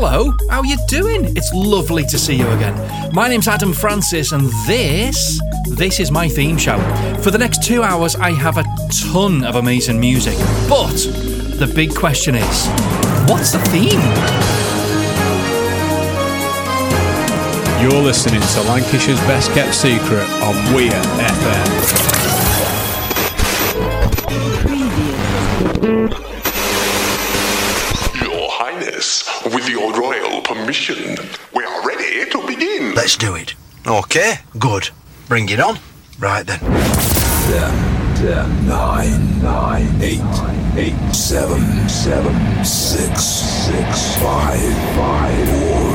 hello. How you doing? It's lovely to see you again. My name's Adam Francis and this this is my theme show. For the next 2 hours I have a ton of amazing music. But the big question is, what's the theme? You're listening to Lancashire's Best Kept Secret on Weir FM. Your Highness, with your royal permission, we are ready to begin. Let's do it. Okay, good. Bring it on. Right then. Ten, ten, nine, nine, eight, eight, seven, seven, six, six, five, five, four,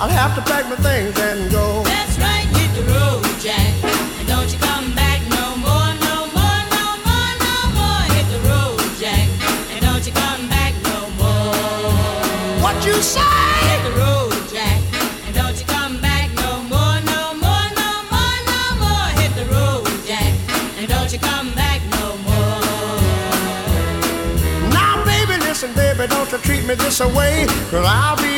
I'll have to pack my things and go. That's right, hit the road, Jack. And don't you come back no more, no more, no more, no more. Hit the road, Jack. And don't you come back no more. What you say? Hit the road, Jack. And don't you come back no more, no more, no more, no more. Hit the road, Jack. And don't you come back no more. Now, baby, listen, baby, don't you treat me this away. Cause I'll be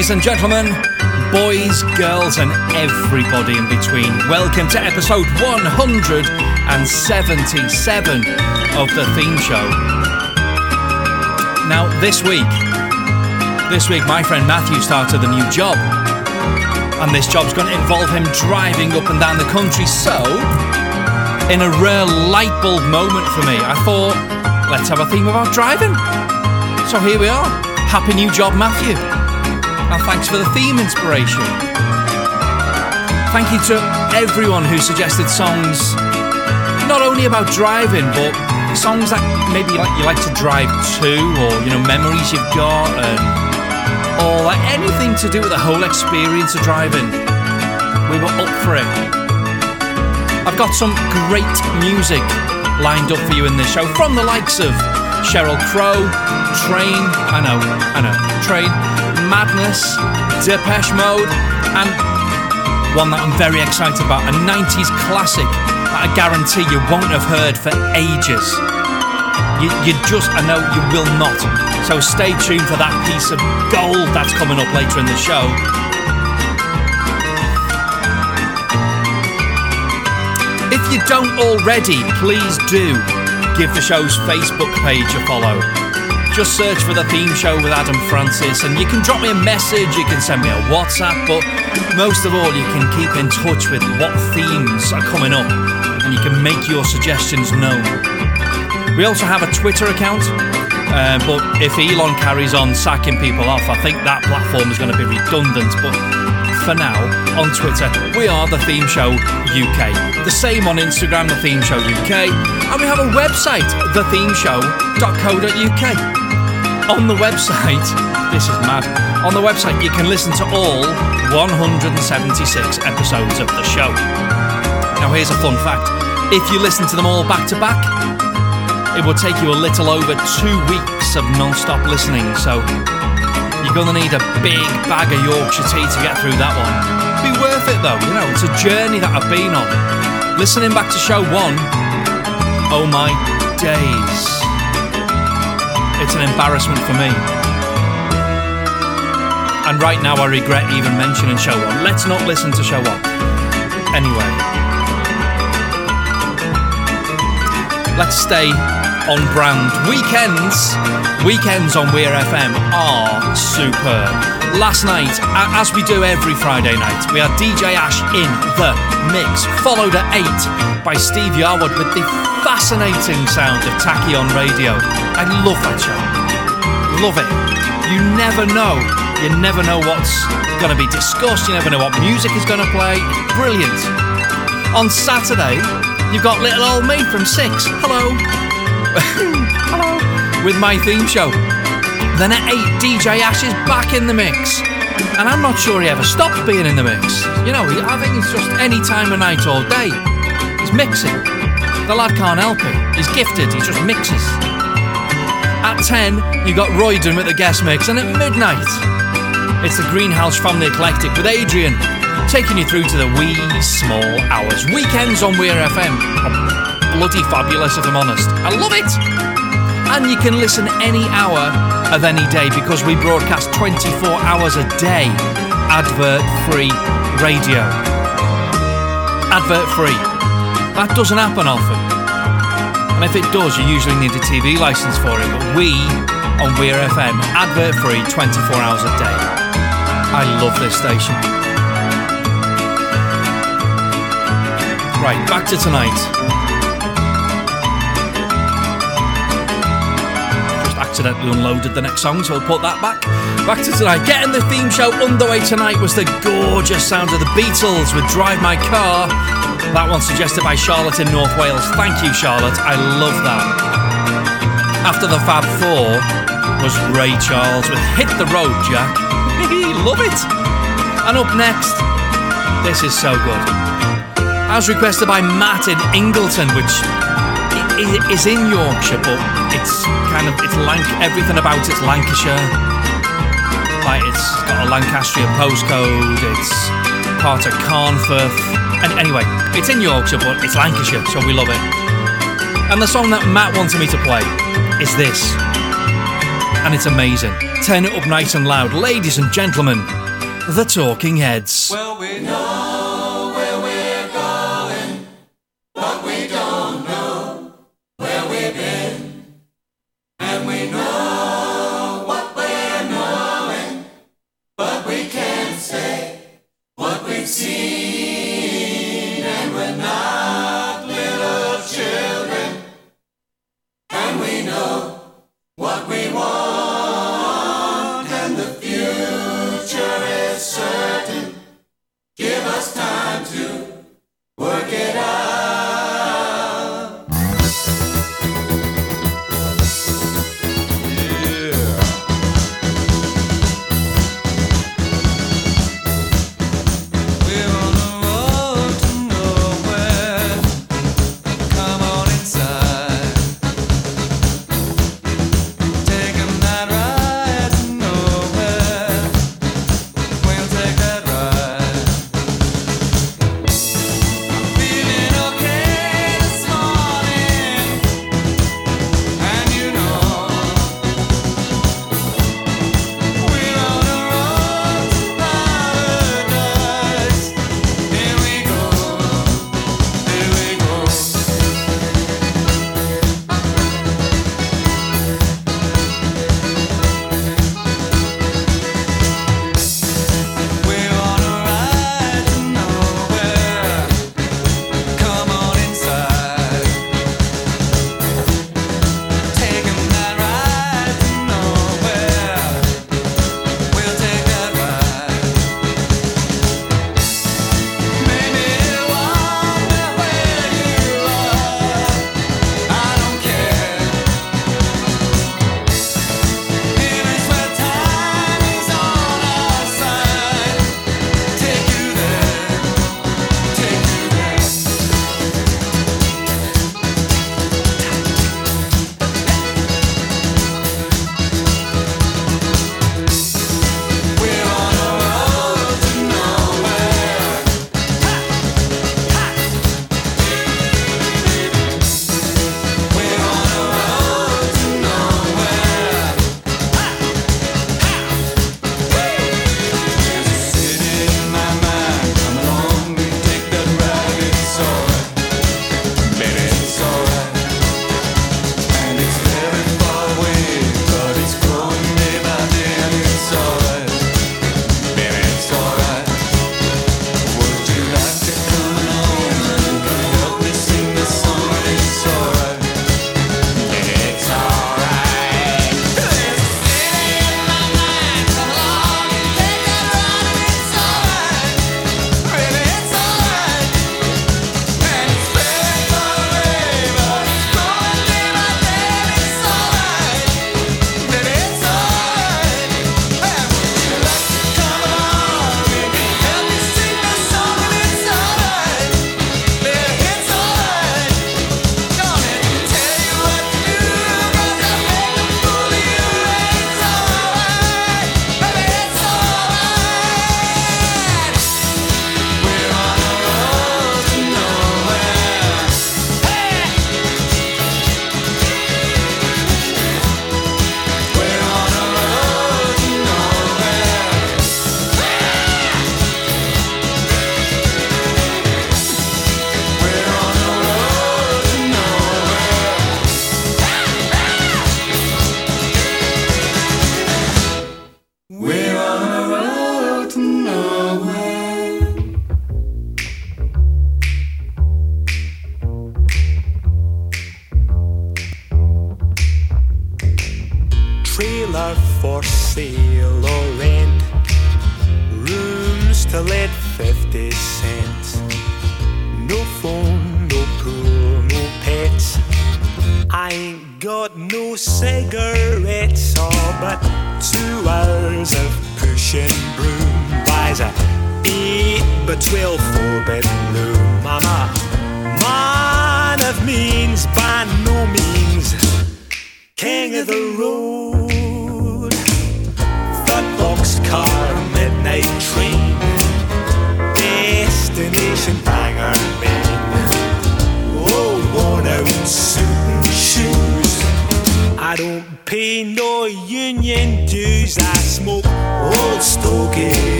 Ladies and gentlemen, boys, girls, and everybody in between, welcome to episode 177 of the theme show. Now, this week, this week, my friend Matthew started a new job, and this job's going to involve him driving up and down the country. So, in a rare light bulb moment for me, I thought, let's have a theme about driving. So here we are. Happy new job, Matthew. And thanks for the theme inspiration. Thank you to everyone who suggested songs not only about driving, but songs that maybe like you like to drive to, or you know, memories you've got, and or like anything to do with the whole experience of driving. We were up for it. I've got some great music lined up for you in this show from the likes of Sheryl Crow, Train, I know, I know, Train, Madness, Depeche Mode, and one that I'm very excited about, a 90s classic that I guarantee you won't have heard for ages. You, you just, I know you will not. So stay tuned for that piece of gold that's coming up later in the show. If you don't already, please do give the show's Facebook page a follow. Just search for the theme show with Adam Francis and you can drop me a message, you can send me a WhatsApp, but most of all, you can keep in touch with what themes are coming up and you can make your suggestions known. We also have a Twitter account, uh, but if Elon carries on sacking people off, I think that platform is going to be redundant. But for now, on Twitter, we are The Theme Show UK. The same on Instagram, The Theme Show UK. And we have a website, thethemeshow.co.uk. On the website, this is mad. On the website, you can listen to all 176 episodes of the show. Now, here's a fun fact if you listen to them all back to back, it will take you a little over two weeks of non stop listening. So, you're to need a big bag of Yorkshire tea to get through that one. Be worth it though, you know, it's a journey that I've been on. Listening back to show one, oh my days. It's an embarrassment for me. And right now I regret even mentioning show one. Let's not listen to show one. Anyway, let's stay on brand. Weekends, weekends on Weir FM are superb. Last night, as we do every Friday night, we had DJ Ash in the mix, followed at 8 by Steve Yarwood with the fascinating sound of Tachyon Radio. I love that show. Love it. You never know. You never know what's going to be discussed. You never know what music is going to play. Brilliant. On Saturday, you've got little old me from Six. Hello. Hello. With my theme show. Then at 8, DJ Ash is back in the mix. And I'm not sure he ever stopped being in the mix. You know, I think it's just any time of night all day. He's mixing. The lad can't help it. He's gifted, he just mixes. At 10, you got Royden with the guest mix. And at midnight, it's the Greenhouse the Eclectic with Adrian, taking you through to the wee small hours. Weekends on Weir FM are bloody fabulous, if I'm honest. I love it. And you can listen any hour of any day because we broadcast 24 hours a day, advert free radio. Advert free. That doesn't happen often. And if it does, you usually need a TV license for it. But we on Weir FM, advert free 24 hours a day. I love this station. Right, back to tonight. Accidentally unloaded the next song, so we'll put that back. Back to tonight. Getting the theme show underway tonight was the gorgeous sound of the Beatles with Drive My Car. That one suggested by Charlotte in North Wales. Thank you, Charlotte. I love that. After the Fab Four was Ray Charles with Hit the Road, Jack. love it. And up next, this is so good. As requested by Matt in Ingleton, which i- i- in Yorkshire, but it's kind of it's Lanc. Everything about it's Lancashire. Like it's got a Lancastrian postcode. It's part of Carnforth. And anyway, it's in Yorkshire, but it's Lancashire, so we love it. And the song that Matt wanted me to play is this. and it's amazing. Turn it up nice and loud, ladies and gentlemen. The Talking Heads. Well, we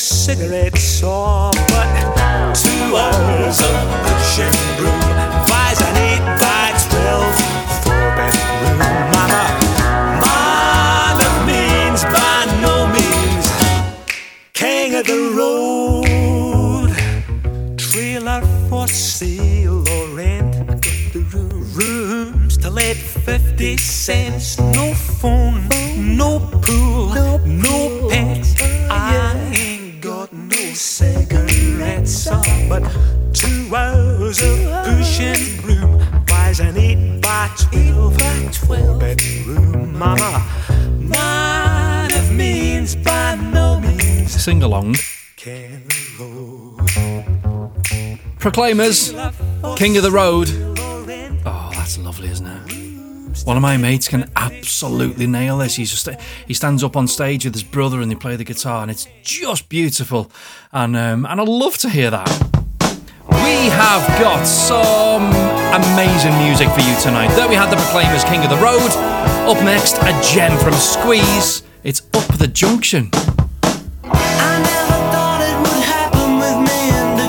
cigarettes or but two hours of pushing broom. Buys an eight by twelve four bedroom. I'm a means by no means king of the road. Trailer for sale or rent. Rooms to let fifty cents. Pushing broom buys an eight by twelve, bedroom. Mama, man of means by no means Sing along. Proclaimers, King of the Road. Oh, that's lovely, isn't it? One of my mates can absolutely nail this. He's just he stands up on stage with his brother and they play the guitar, and it's just beautiful. And um, and I love to hear that. We have got some amazing music for you tonight. There we had the Proclaimers King of the Road. Up next, a gem from Squeeze. It's Up the Junction. I never thought it would happen with me and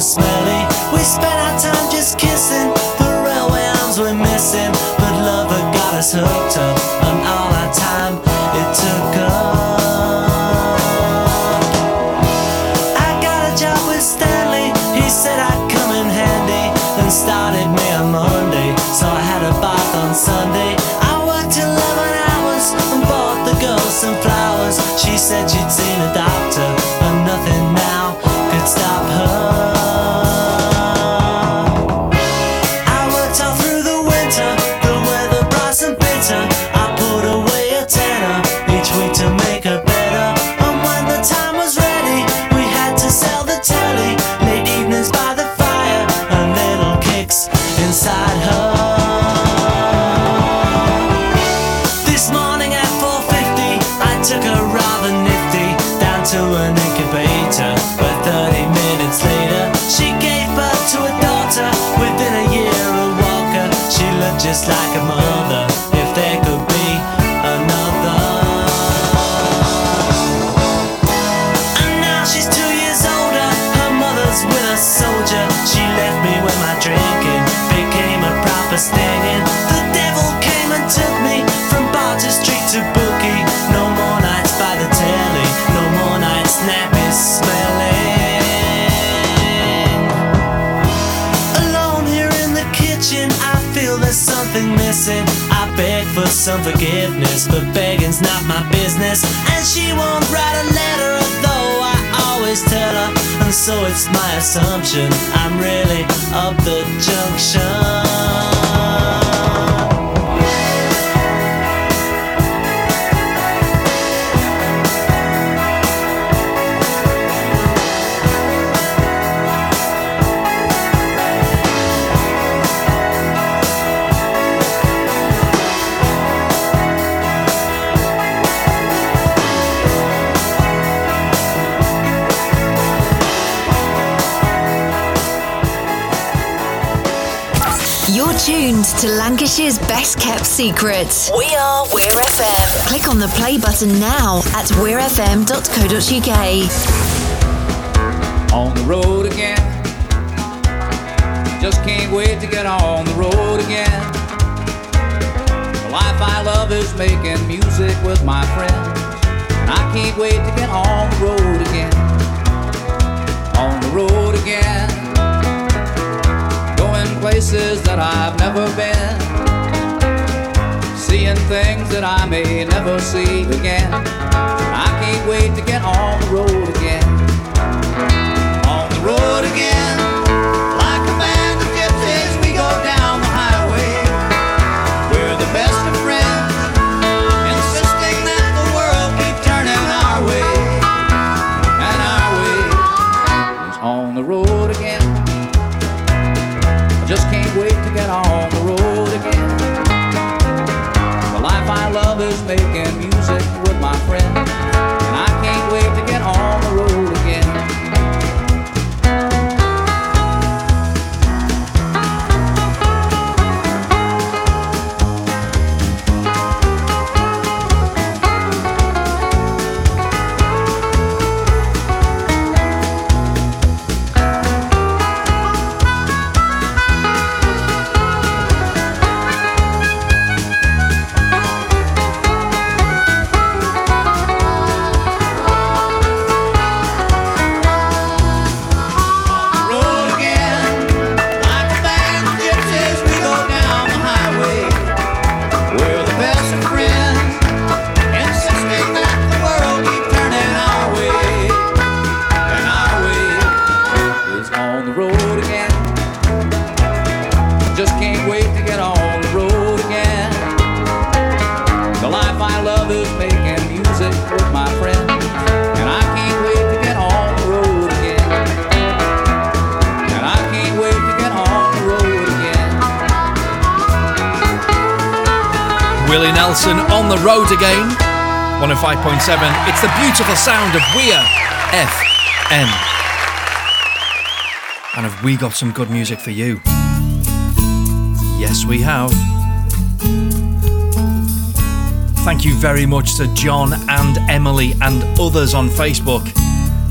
smelly. We spent our time for some forgiveness, but begging's not my business. And she won't write a letter, though I always tell her. And so it's my assumption I'm really up the junction. To Lancashire's best kept secret. We are Weir FM. Click on the play button now at weirfm.co.uk. on the road again. Just can't wait to get on the road again. The life I love is making music with my friends. And I can't wait to get on the road again. On the road again. Places that I've never been. Seeing things that I may never see again. I can't wait to get on the road again. On the road again. 105.7. It's the beautiful sound of Weir FM. And have we got some good music for you? Yes, we have. Thank you very much to John and Emily and others on Facebook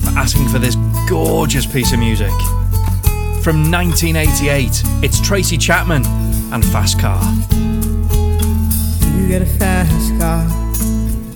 for asking for this gorgeous piece of music. From 1988, it's Tracy Chapman and Fast Car. You get a fast car.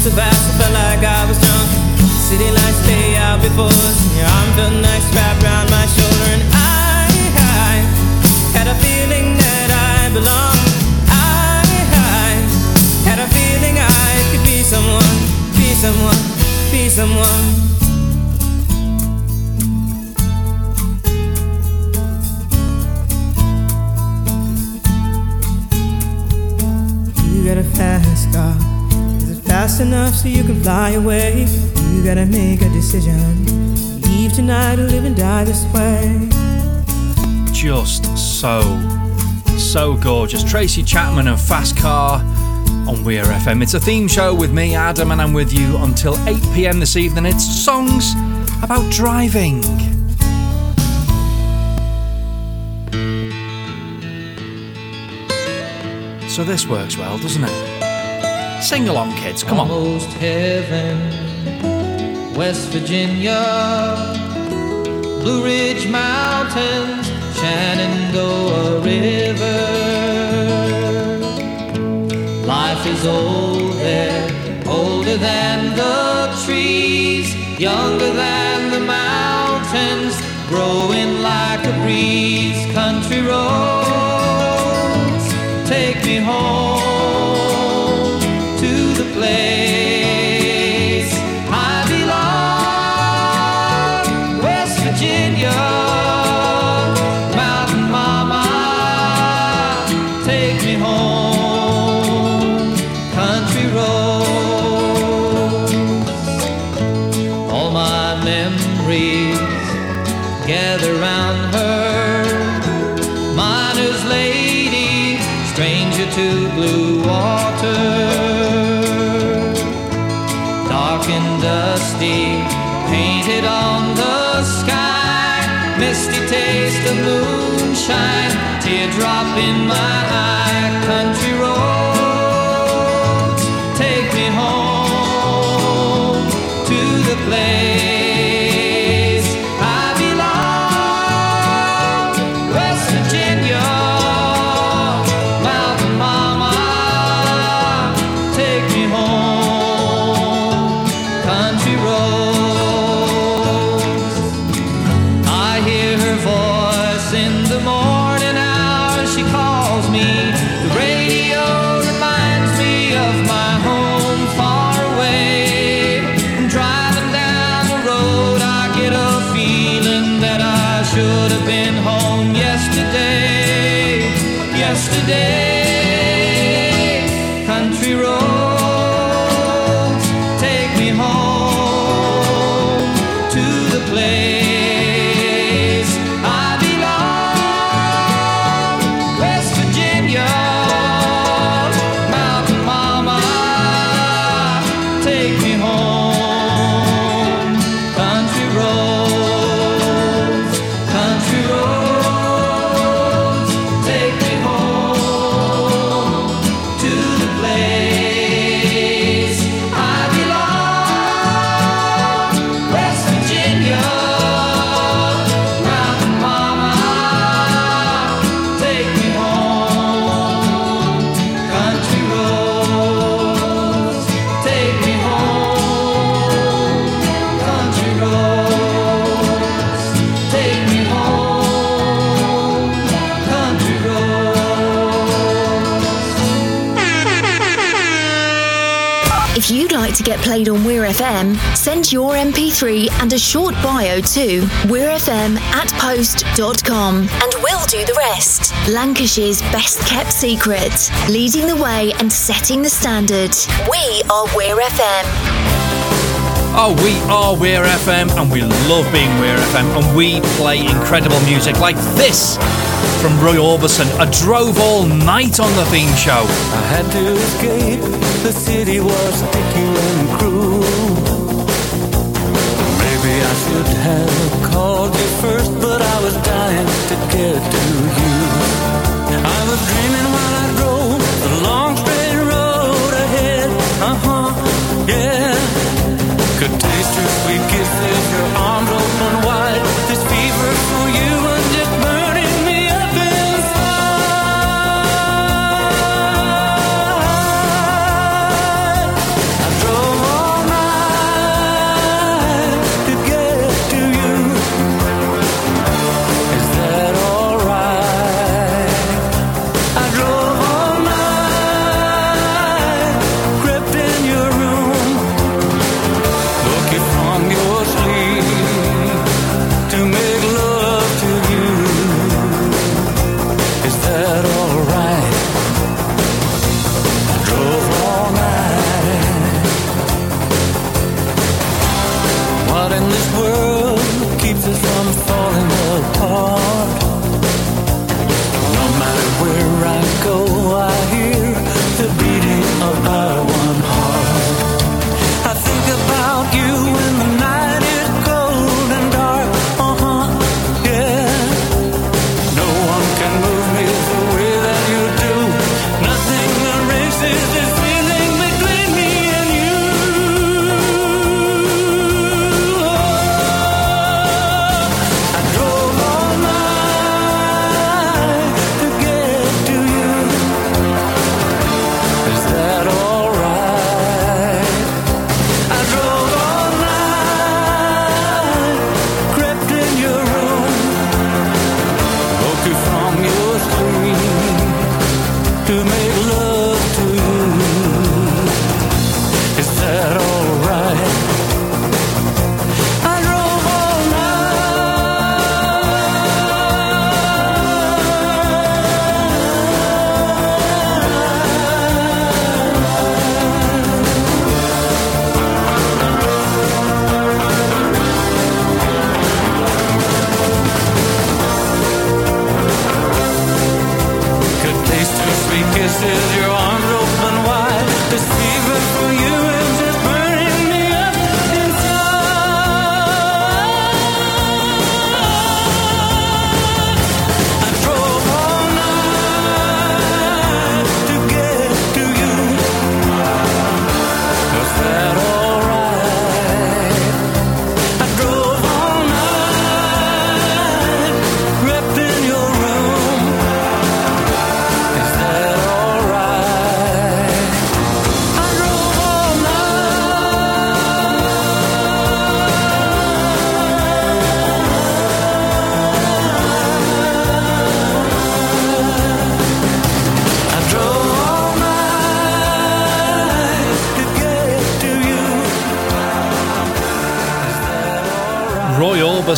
Speed so fast, I felt like I was drunk. City lights lay out before us, and your arm felt nice wrapped around my shoulder. And I, I had a feeling that I belonged. I, I had a feeling I could be someone, be someone, be someone. You got a fast car. Fast enough so you can fly away? You gotta make a decision. Leave tonight or live and die this way. Just so, so gorgeous. Tracy Chapman and Fast Car on Weir FM. It's a theme show with me, Adam, and I'm with you until 8 pm this evening. It's songs about driving. So this works well, doesn't it? Sing along, kids. Come on. Almost heaven, West Virginia, Blue Ridge Mountains, Shenandoah River. Life is old there, older than the trees, younger than the mountains, growing like a breeze. Country roads, take me home teardrop in my to get played on Weir FM, send your MP3 and a short bio to weirfm at post.com and we'll do the rest. Lancashire's best kept secret, leading the way and setting the standard. We are Weir FM. Oh, we are Weir FM and we love being Weir FM and we play incredible music like this from Roy Orbison. I drove all night on the theme show. I had to escape. The city was sticky called you first, but I was dying to get to you. I was dreaming while I drove the long straight road ahead. Uh huh, yeah. Could taste your sweet kisses, your arms open wide.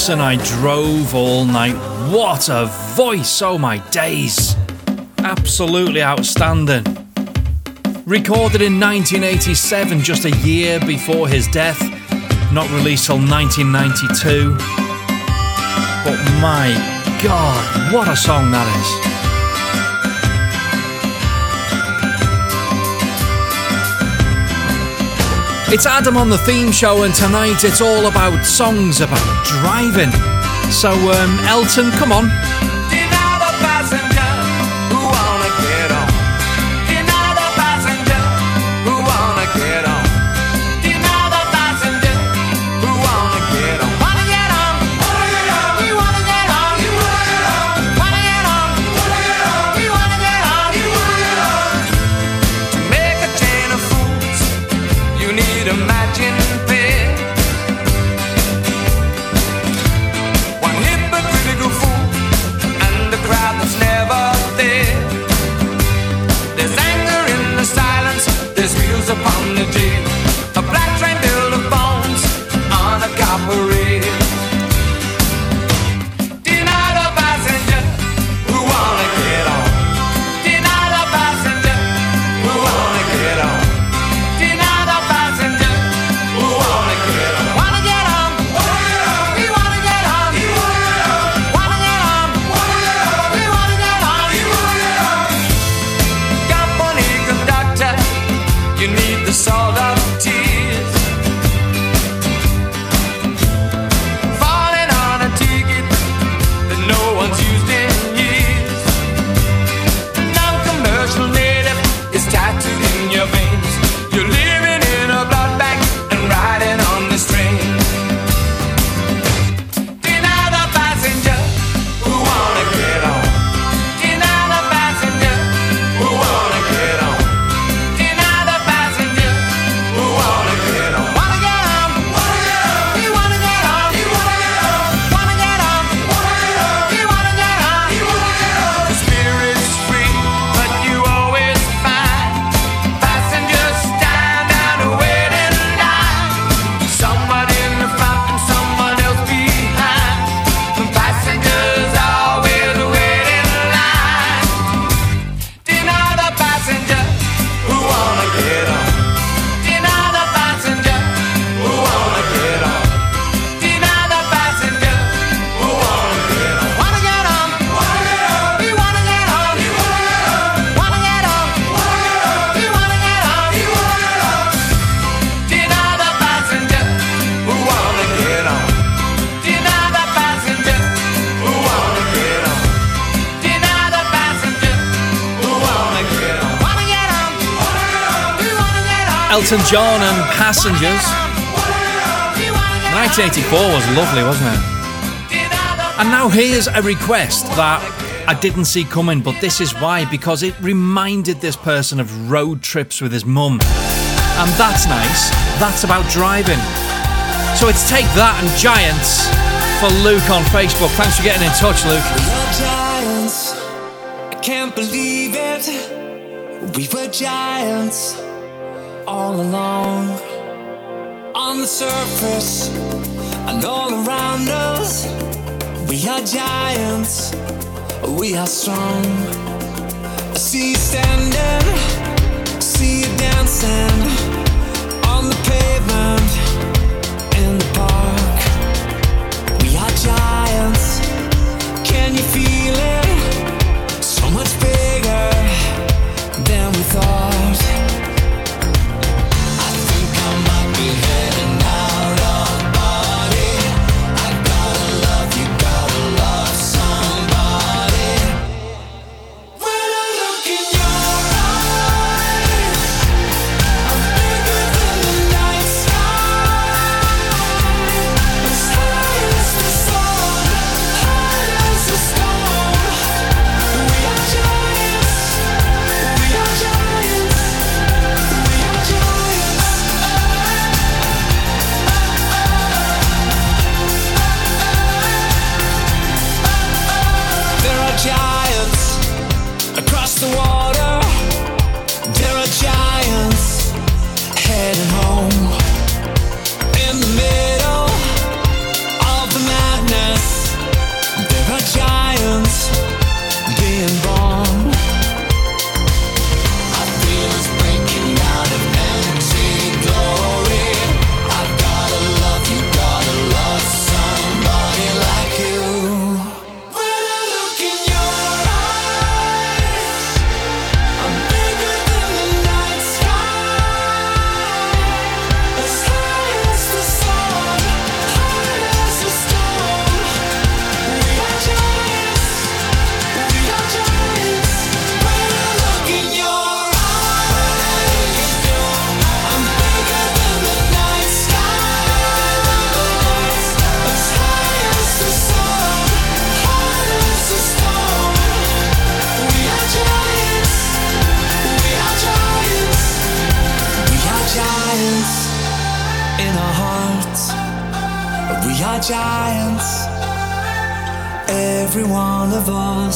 Orbison, I drove all night. What a voice! Oh my days. Absolutely outstanding. Recorded in 1987, just a year before his death. Not released till 1992. But my god, what a song that is. It's Adam on the theme show, and tonight it's all about songs about driving. So, um, Elton, come on. And Passengers. 1984 was lovely, wasn't it? And now here's a request that I didn't see coming, but this is why because it reminded this person of road trips with his mum. And that's nice. That's about driving. So it's Take That and Giants for Luke on Facebook. Thanks for getting in touch, Luke. We are giants. I can't believe it. We were giants all along. On the surface and all around us. We are giants. We are strong. I see you standing. See you dancing on the pavement in the park. We are giants. Can you feel it?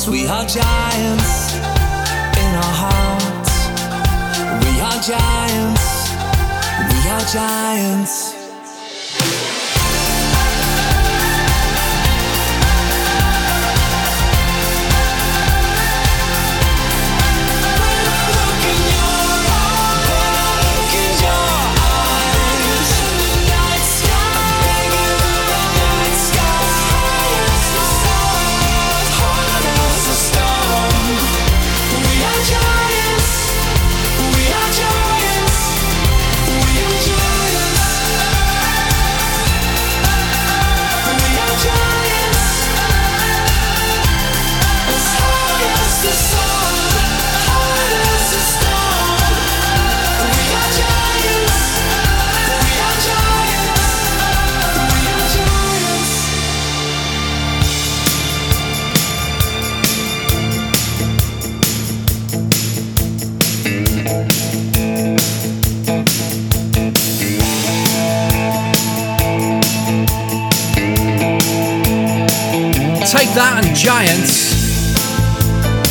We are giants in our hearts. We are giants. We are giants. That and Giants.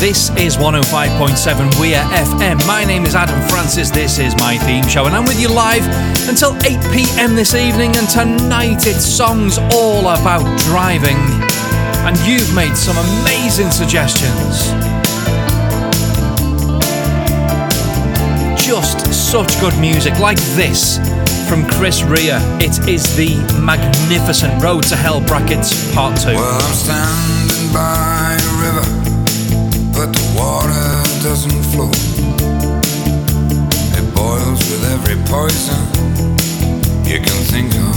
This is 105.7 Weir FM. My name is Adam Francis. This is my theme show, and I'm with you live until 8 pm this evening. And tonight it's songs all about driving. And you've made some amazing suggestions. Just such good music, like this from Chris Rea. It is the magnificent Road to Hell brackets part two. Well, by a river, but the water doesn't flow. It boils with every poison you can think of.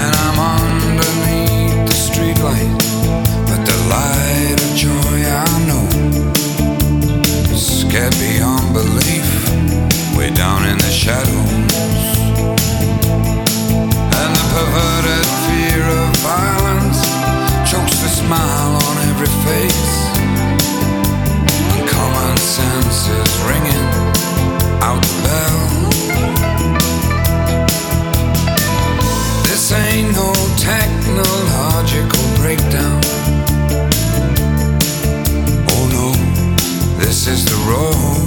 And I'm underneath the streetlight, but the light of joy I know is scared beyond belief, way down in the shadows. And the perverted fear of violence face. When common sense is ringing out the bell. This ain't no technological breakdown. Oh no, this is the road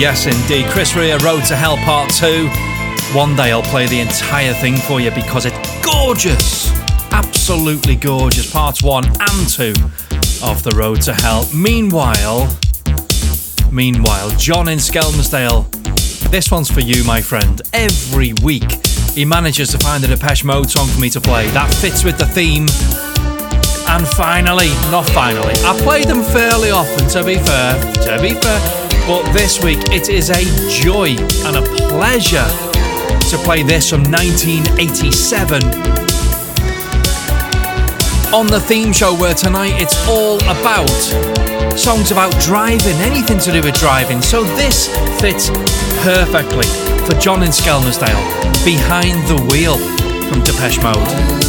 yes, indeed. Chris Rea, Road to Hell Part 2. One day I'll play the entire thing for you because it's gorgeous. Absolutely gorgeous. Parts 1 and 2 of The Road to Hell. Meanwhile, meanwhile, John in Skelmersdale. This one's for you, my friend. Every week, he manages to find a Depeche Mode song for me to play that fits with the theme. And finally, not finally, I play them fairly often, to be fair, to be fair. But this week, it is a joy and a pleasure to play this from 1987 on the theme show where tonight it's all about songs about driving, anything to do with driving. So this fits perfectly for John in Skelmersdale, Behind the Wheel from Depeche Mode.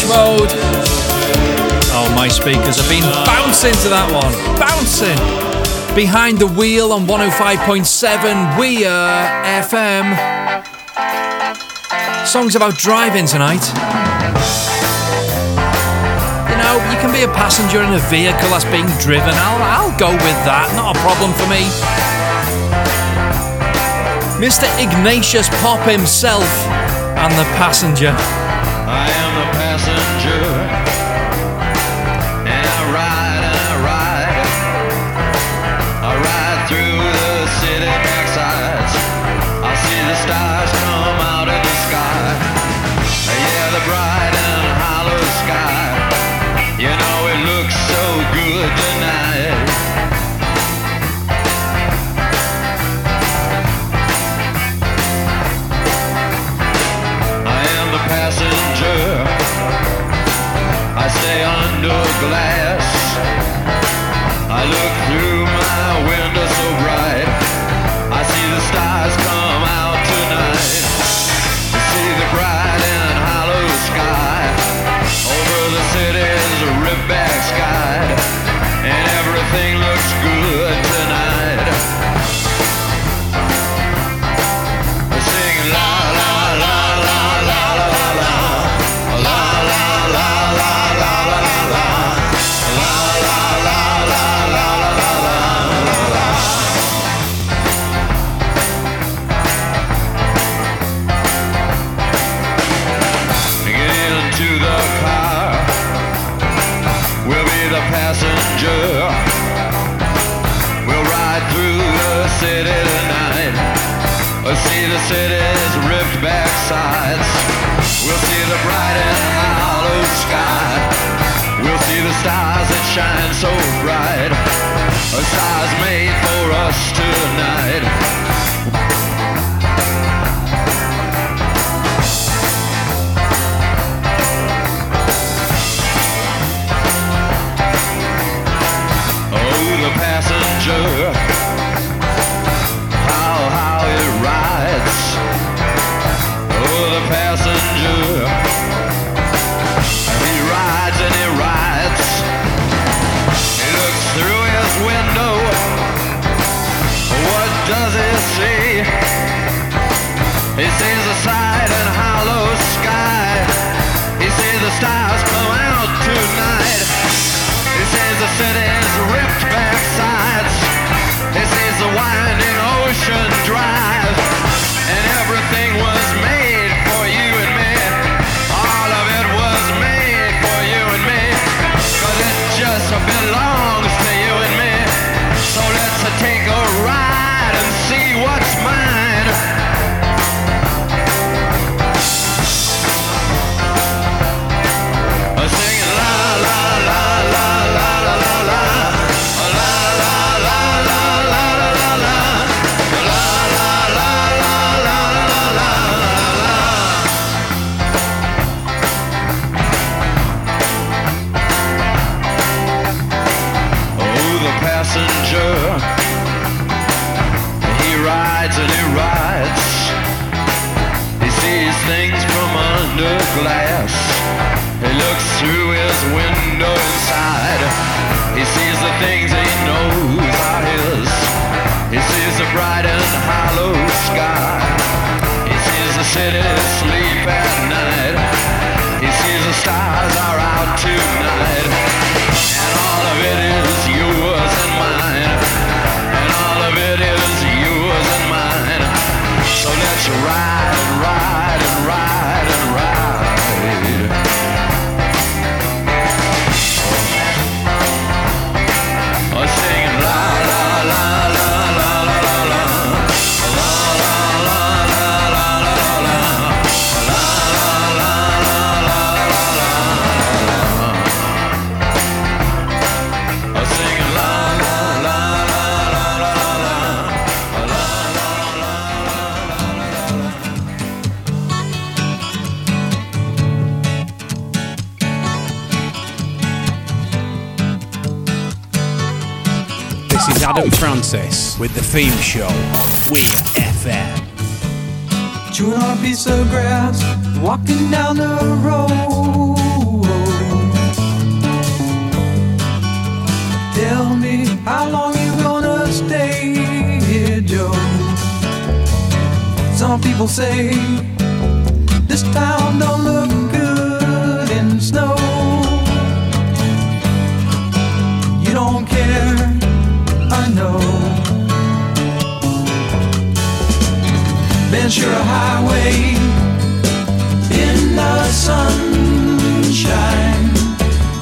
Depeche Mode. Oh, my speakers have been bouncing to that one. Bouncing. Behind the wheel on 105.7 We Are FM. Songs about driving tonight. You know, you can be a passenger in a vehicle that's being driven. I'll, I'll go with that. Not a problem for me. Mr. Ignatius Pop himself and the passenger. shine. So with the theme show on Weir FM. Chewing on a piece of grass, walking down the road. Tell me how long you gonna stay here, Joe. Some people say this town don't look Ventura Highway in the sunshine,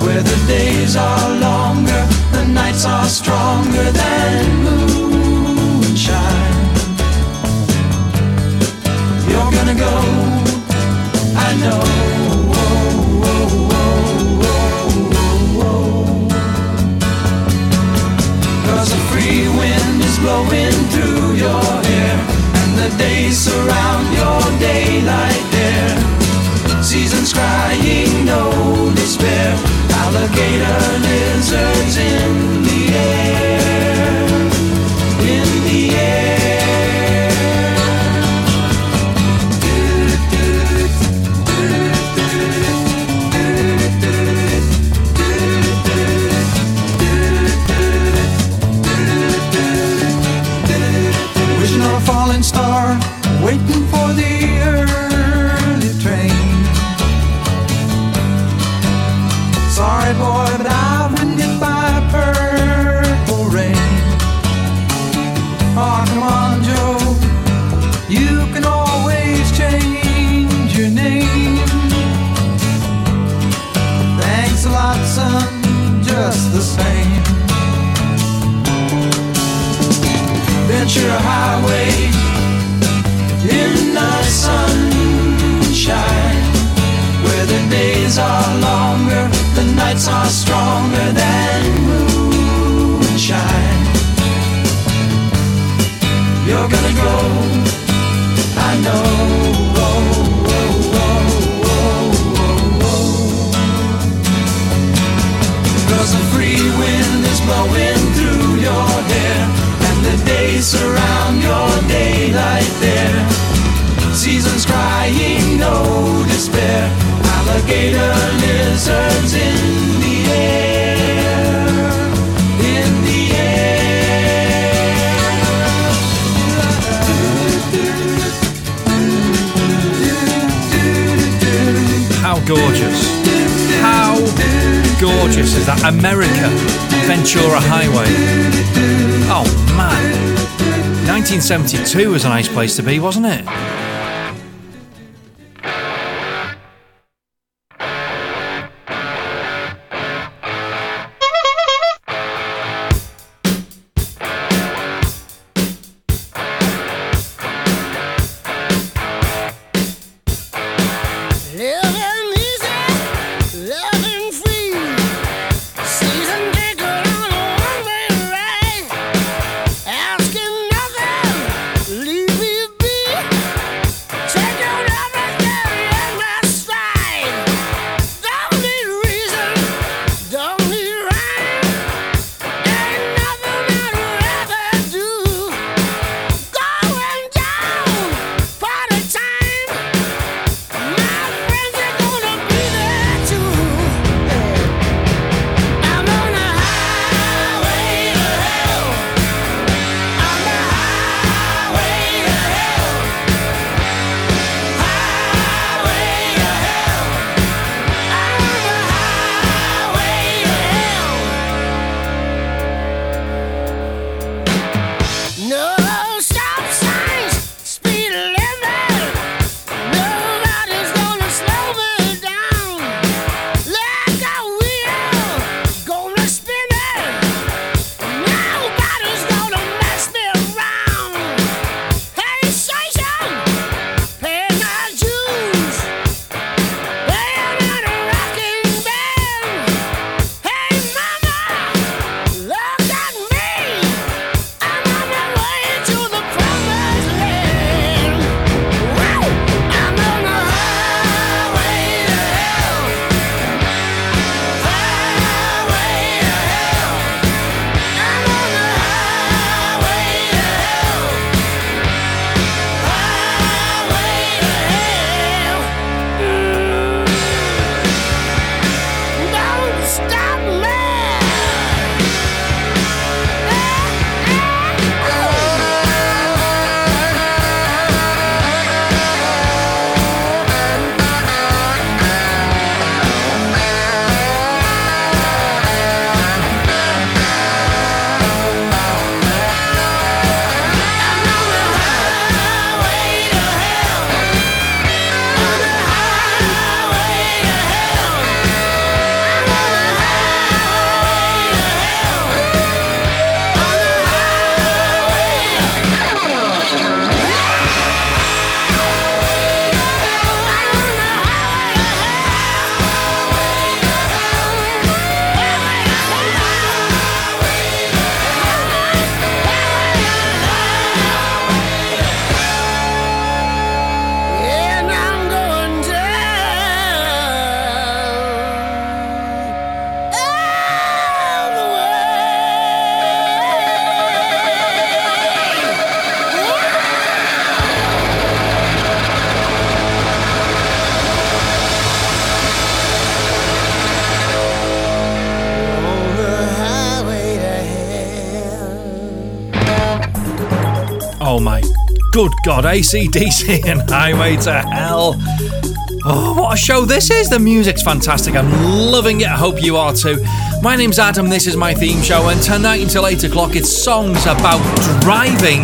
where the days are longer, the nights are stronger than moonshine. You're gonna go, I know. blowing through your Days surround your daylight there. Seasons crying, no despair. Alligator lizards in the air. hearts are stronger than that? America, Ventura Highway. Oh man, 1972 was a nice place to be, wasn't it? Good God, ACDC and Highway to Hell. Oh, what a show this is! The music's fantastic. I'm loving it. I hope you are too. My name's Adam. This is my theme show, and tonight until 8 o'clock, it's songs about driving.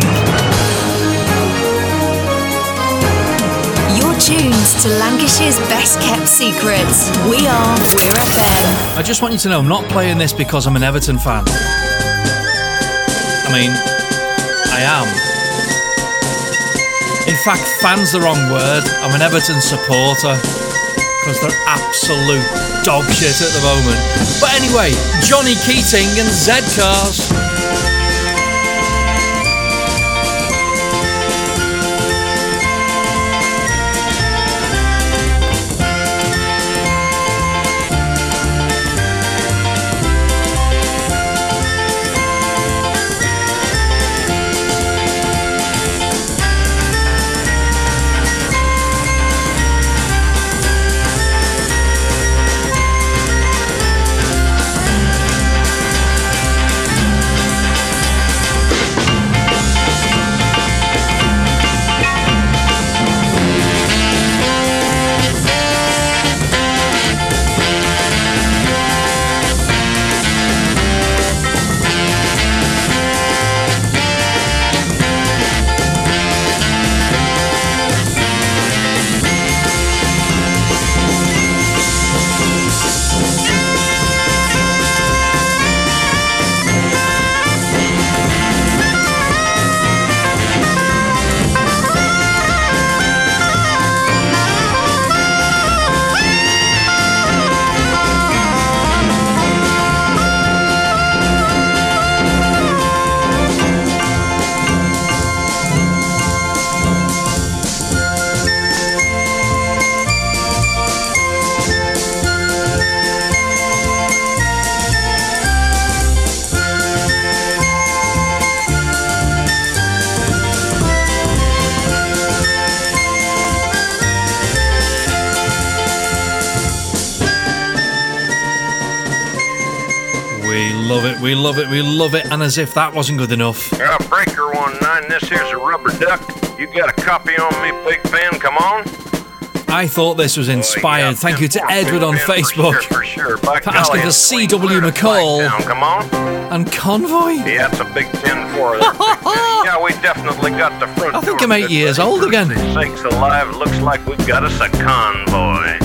You're tuned to Lancashire's best kept secrets. We are We're FM. I just want you to know I'm not playing this because I'm an Everton fan. I mean, I am. Fact, fan's the wrong word. I'm an Everton supporter because they're absolute dog shit at the moment. But anyway, Johnny Keating and Z Cars. We love it, we love it. And as if that wasn't good enough. Uh, breaker one nine. This here's a rubber duck. You got a copy on me, Big Ben? Come on. I thought this was inspired. Thank you to Edward on Facebook For sure. By for asking for CW McCall. Come on. and Convoy. Yeah, it's a big ten. Big Ben. yeah, we definitely got the front. I think I'm eight years old again. Sakes alive! Looks like we've got us a convoy.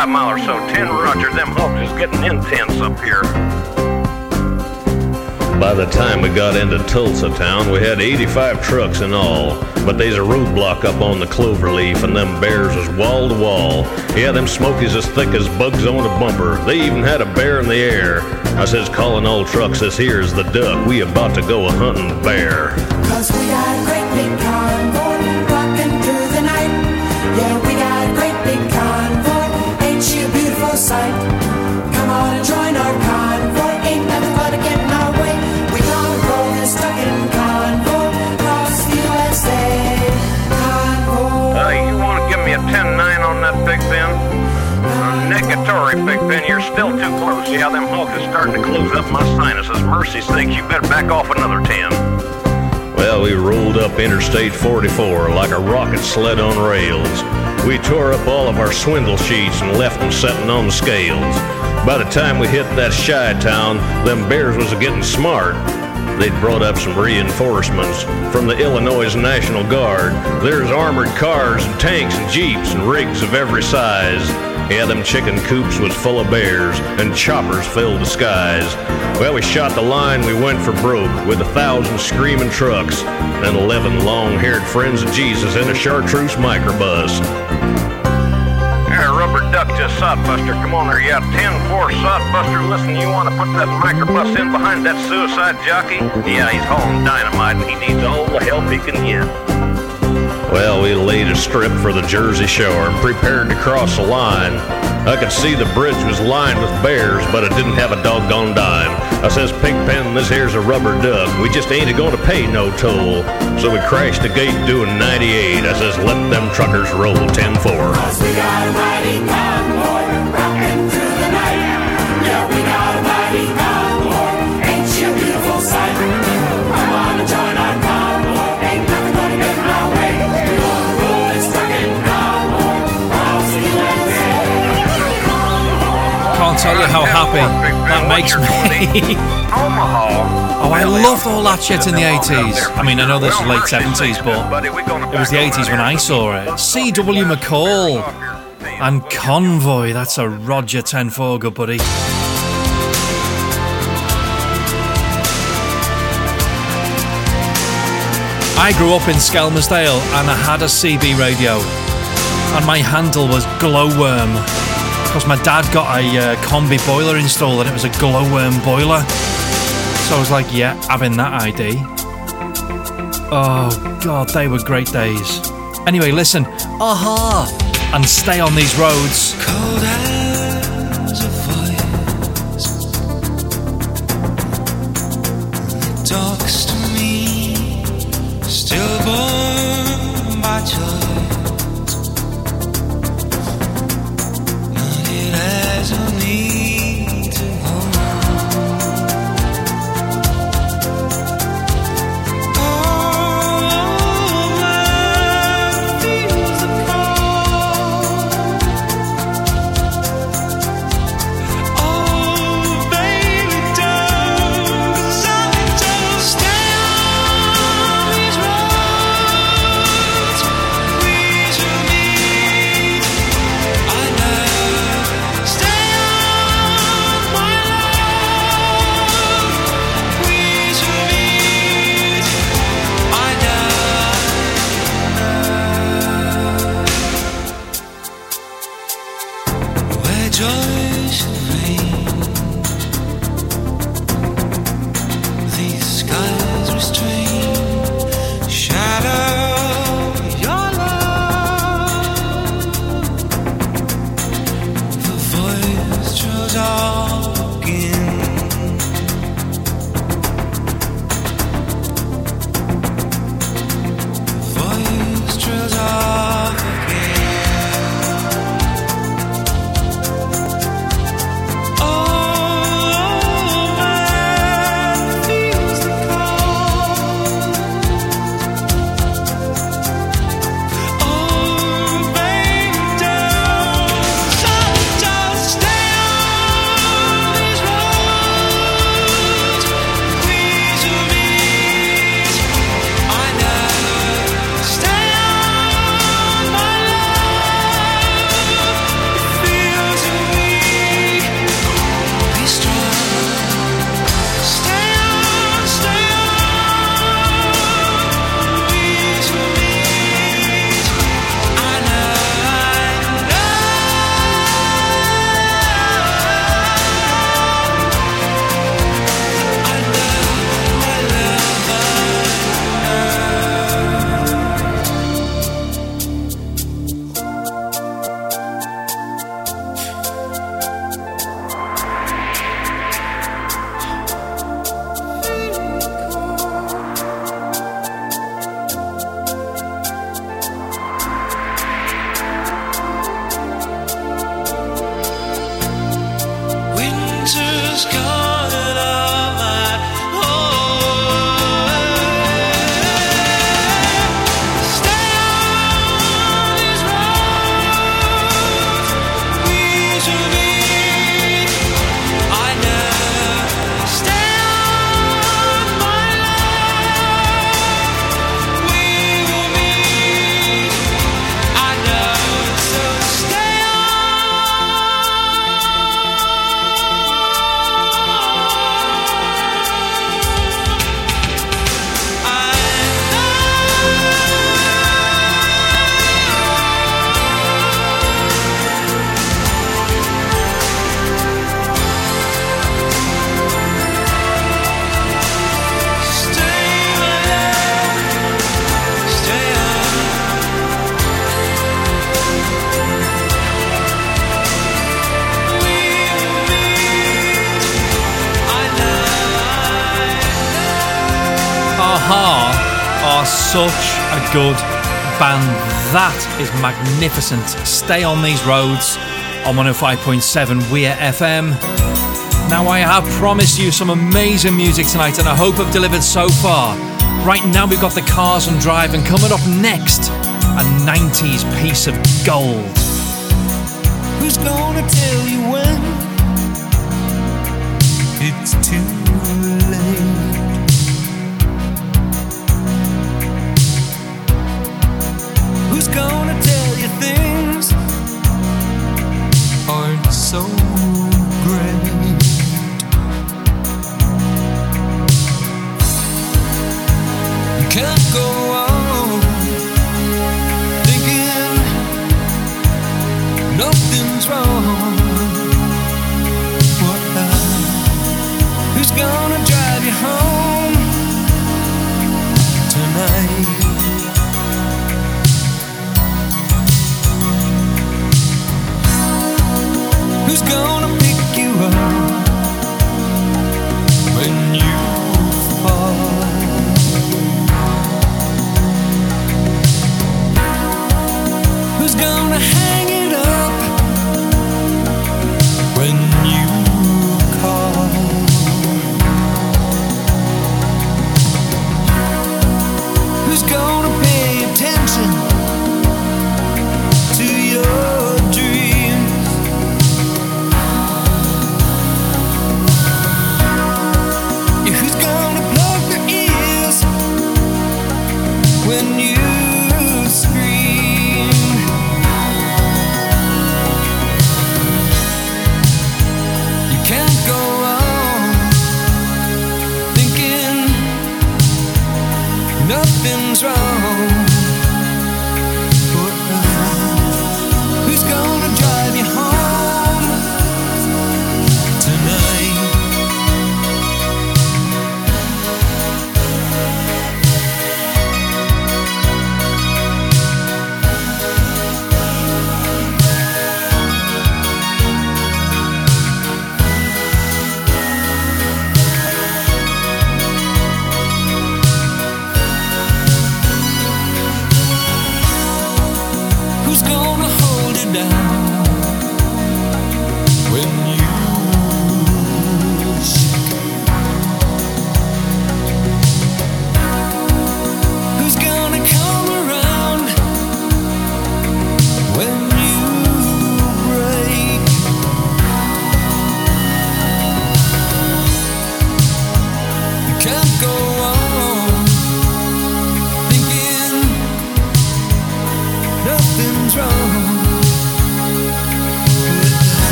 Five mile or so. Ten Roger. Them hogs is getting intense up here. By the time we got into Tulsa town, we had 85 trucks in all. But they's a roadblock up on the cloverleaf, and them bears was wall to wall. Yeah, them smokies as thick as bugs on a bumper. They even had a bear in the air. I says, calling all trucks, this here's the duck. We about to go a hunting bear. Cause we got a great big convoy negatory, Big Ben. You're still too close. Yeah, them hogs is starting to close up my sinuses. Mercy sakes, you better back off another 10. Well, we rolled up Interstate 44 like a rocket sled on rails. We tore up all of our swindle sheets and left them setting on the scales. By the time we hit that shy town, them bears was getting smart. They'd brought up some reinforcements from the Illinois National Guard. There's armored cars and tanks and jeeps and rigs of every size. Yeah, them chicken coops was full of bears, and choppers filled the skies. Well, we shot the line, we went for broke, with a thousand screaming trucks, and eleven long-haired friends of Jesus in a chartreuse microbus. Yeah, rubber duck just sodbuster. Come on there, yeah. 10-4 sodbuster. Listen, you want to put that microbus in behind that suicide jockey? Yeah, he's hauling dynamite and he needs all the help he can get. Well, we laid a strip for the Jersey Shore and prepared to cross the line. I could see the bridge was lined with bears, but it didn't have a doggone dime. I says, Pigpen, this here's a rubber duck. We just ain't going to pay no toll. So we crashed the gate doing 98. I says, let them truckers roll 10-4. Tell you how happy that makes me. Oh, I loved all that shit in the 80s. I mean, I know this is late 70s, but it was the 80s when I saw it. C.W. McCall and Convoy. That's a Roger 10-4, buddy. I grew up in Skelmersdale and I had a CB radio, and my handle was Glowworm because my dad got a uh, combi boiler installed and it was a glowworm boiler. So I was like, yeah, having that ID. Oh god, they were great days. Anyway, listen, aha, and stay on these roads. Magnificent. Stay on these roads on 105.7 Weir FM. Now, I have promised you some amazing music tonight, and I hope I've delivered so far. Right now, we've got the Cars and Drive, and coming up next, a 90s piece of gold. Who's gonna tell you when it's too late? Go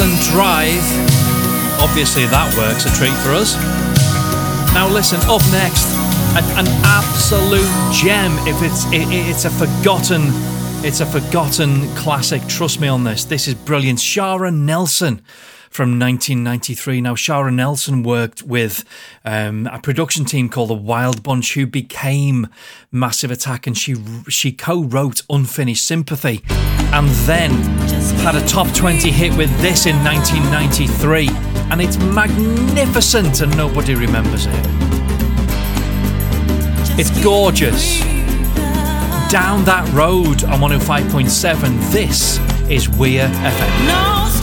And Drive. Obviously, that works a treat for us. Now, listen, up next, an, an absolute gem. If it's it, it's a forgotten, it's a forgotten classic. Trust me on this. This is brilliant. Shara Nelson from 1993. Now, Shara Nelson worked with um, production team called the Wild Bunch, who became Massive Attack, and she she co-wrote Unfinished Sympathy, and then had a top 20 hit with this in 1993, and it's magnificent, and nobody remembers it. It's gorgeous. Down that road on 105.7, this is Weir FM.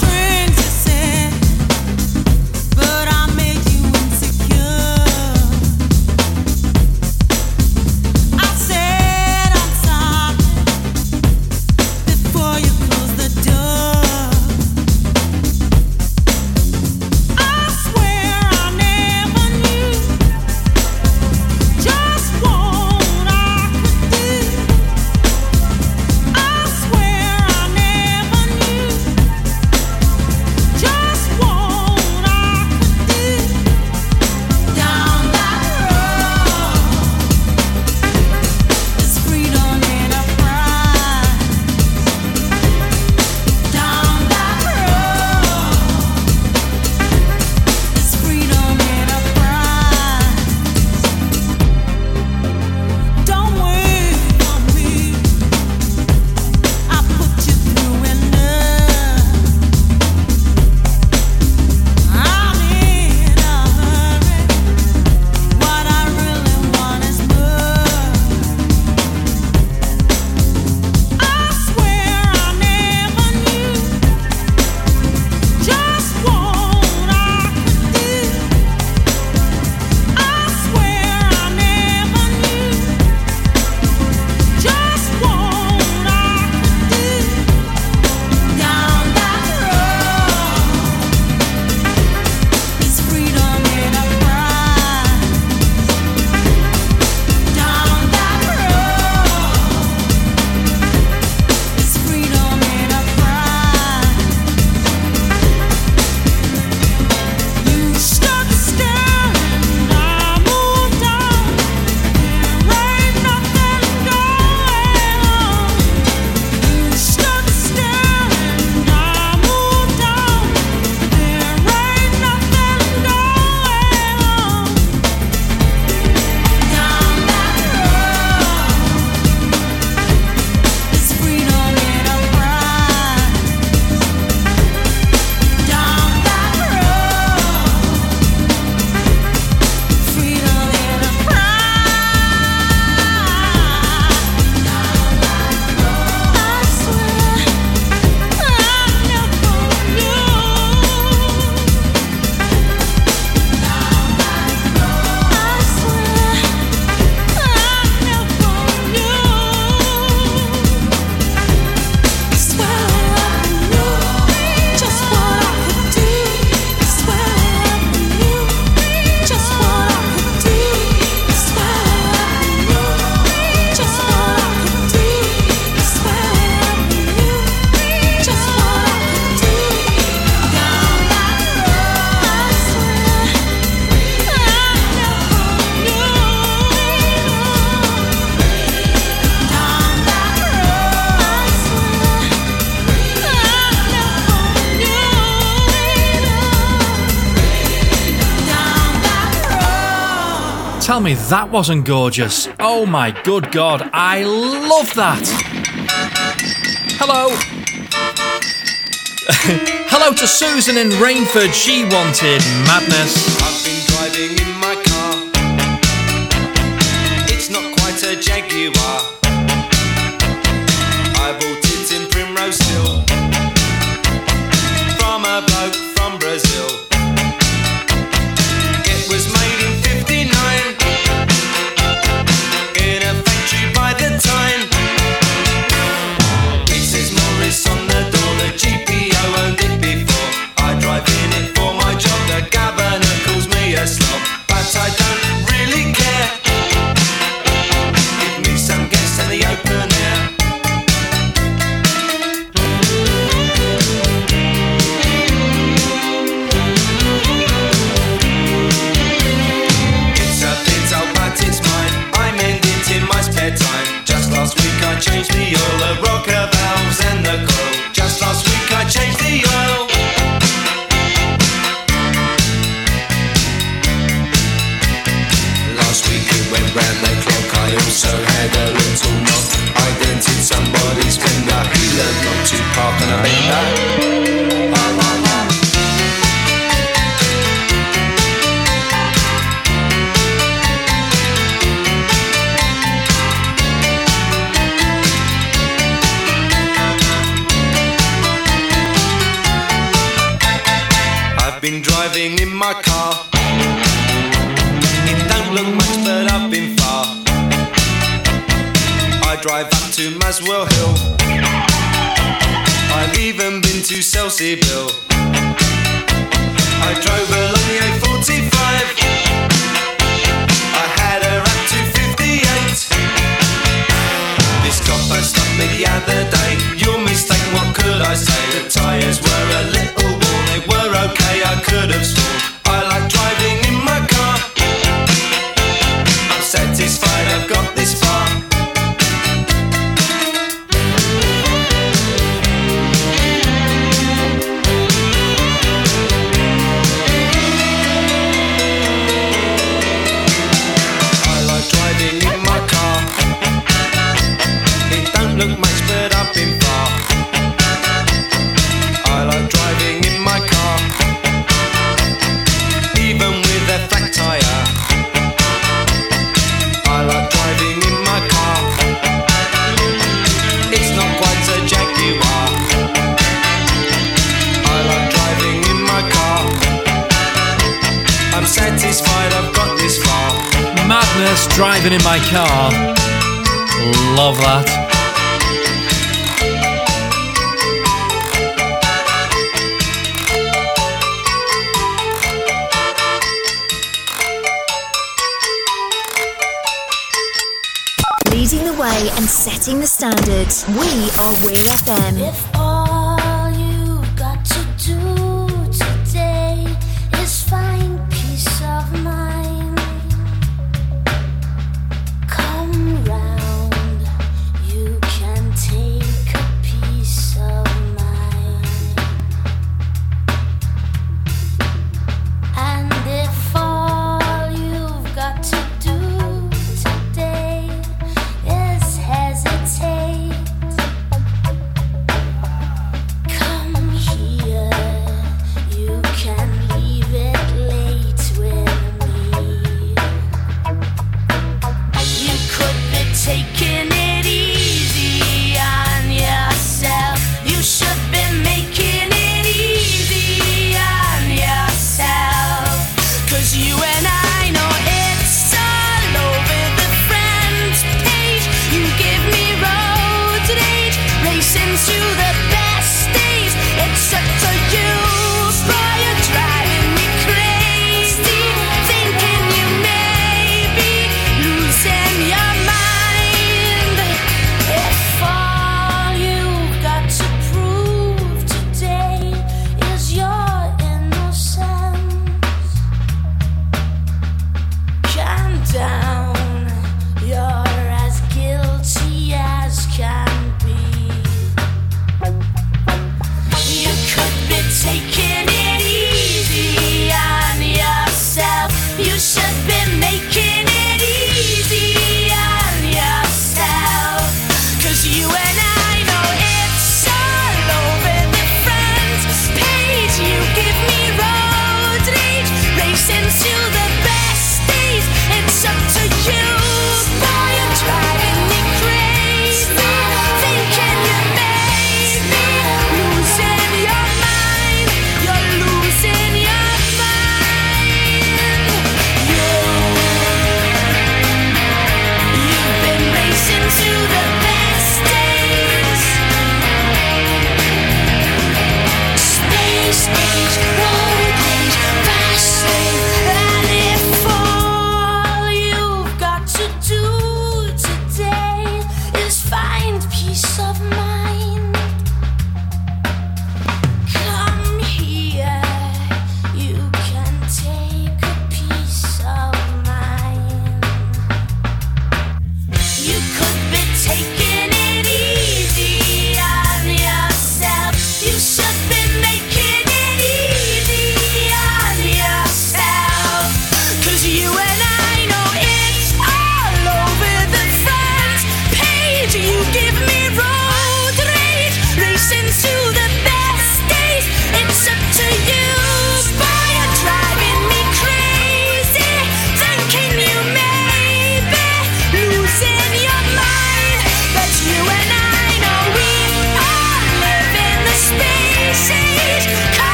that wasn't gorgeous. Oh my good god, I love that! Hello! Hello to Susan in Rainford, she wanted madness. I've been driving in my car, it's not quite a Jaguar. can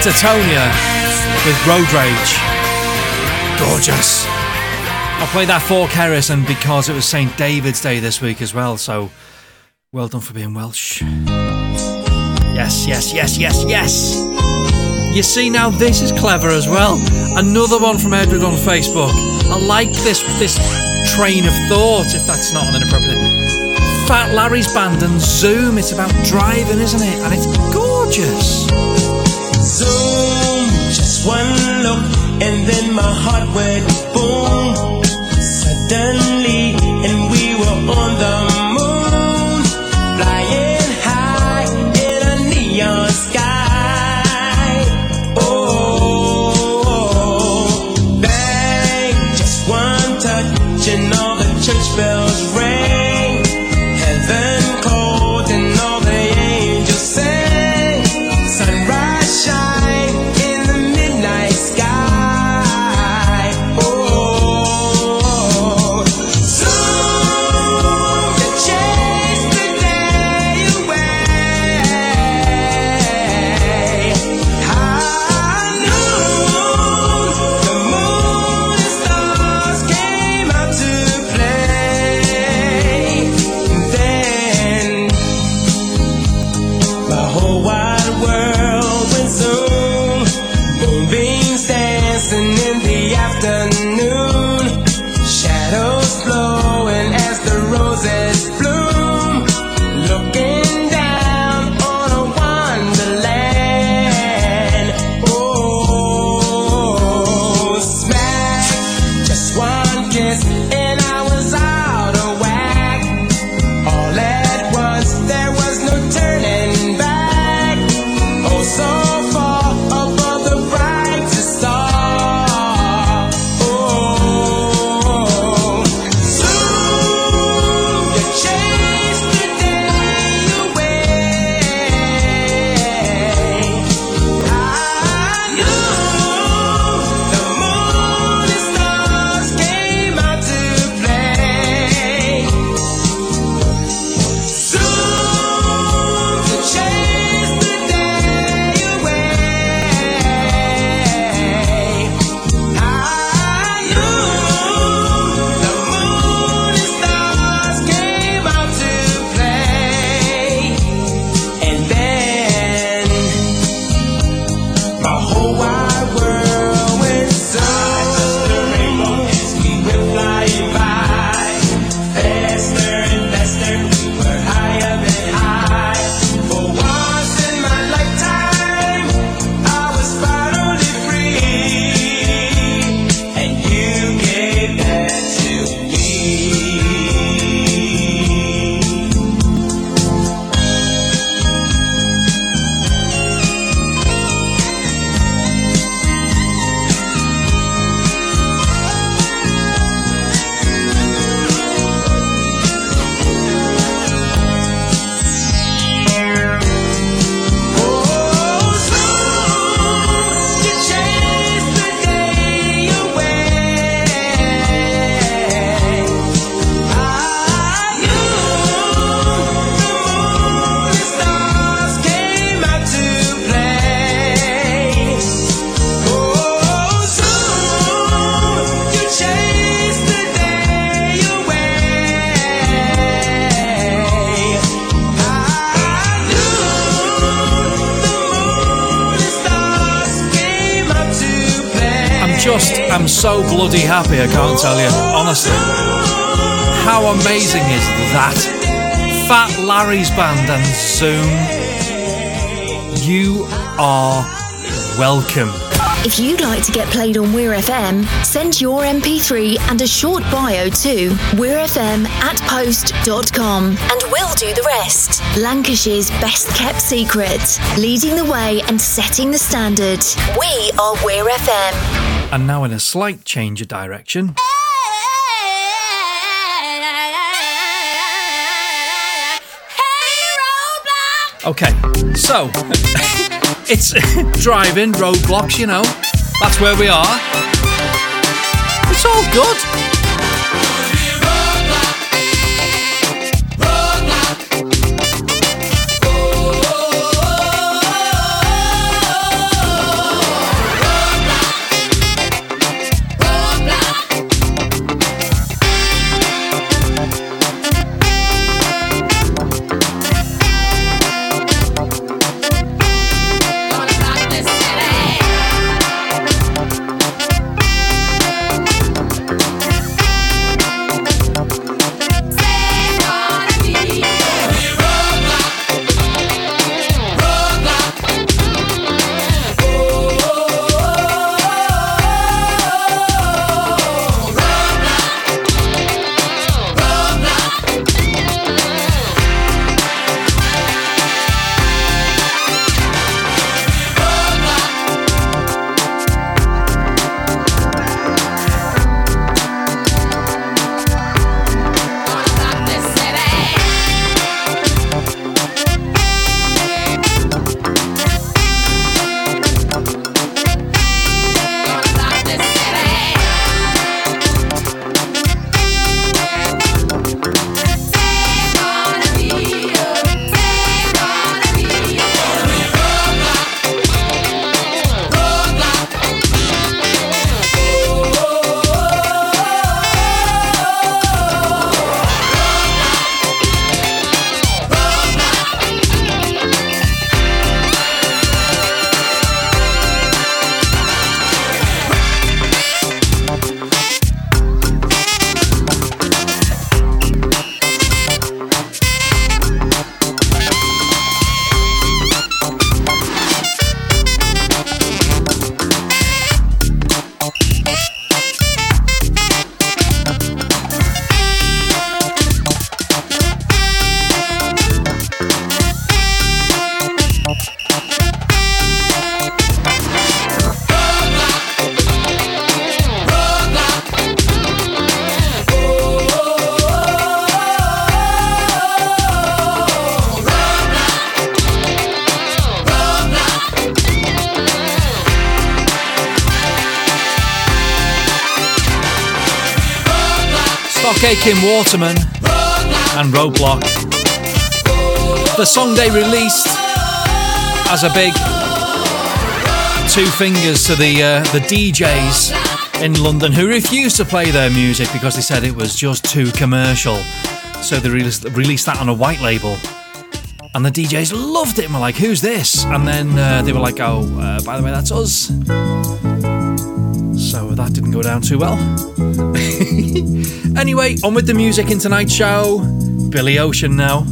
Catatonia with Road Rage. Gorgeous. I played that for Kerrison because it was St. David's Day this week as well, so well done for being Welsh. Yes, yes, yes, yes, yes. You see, now this is clever as well. Another one from Edward on Facebook. I like this this train of thought, if that's not an inappropriate. Fat Larry's band and Zoom. It's about driving, isn't it? And it's gorgeous. Zoom, just one look, and then my heart went boom. Suddenly, your MP3 and a short bio to weirfm at post.com and we'll do the rest. Lancashire's best kept secret, leading the way and setting the standard. We are Weir FM. And now, in a slight change of direction! Okay, so it's driving roadblocks, you know. That's where we are. It's all good. Kim Waterman and Roadblock. The song they released as a big two fingers to the uh, the DJs in London who refused to play their music because they said it was just too commercial. So they released, released that on a white label. And the DJs loved it and were like, who's this? And then uh, they were like, oh, uh, by the way, that's us. So that didn't go down too well. anyway, on with the music in tonight's show. Billy Ocean now.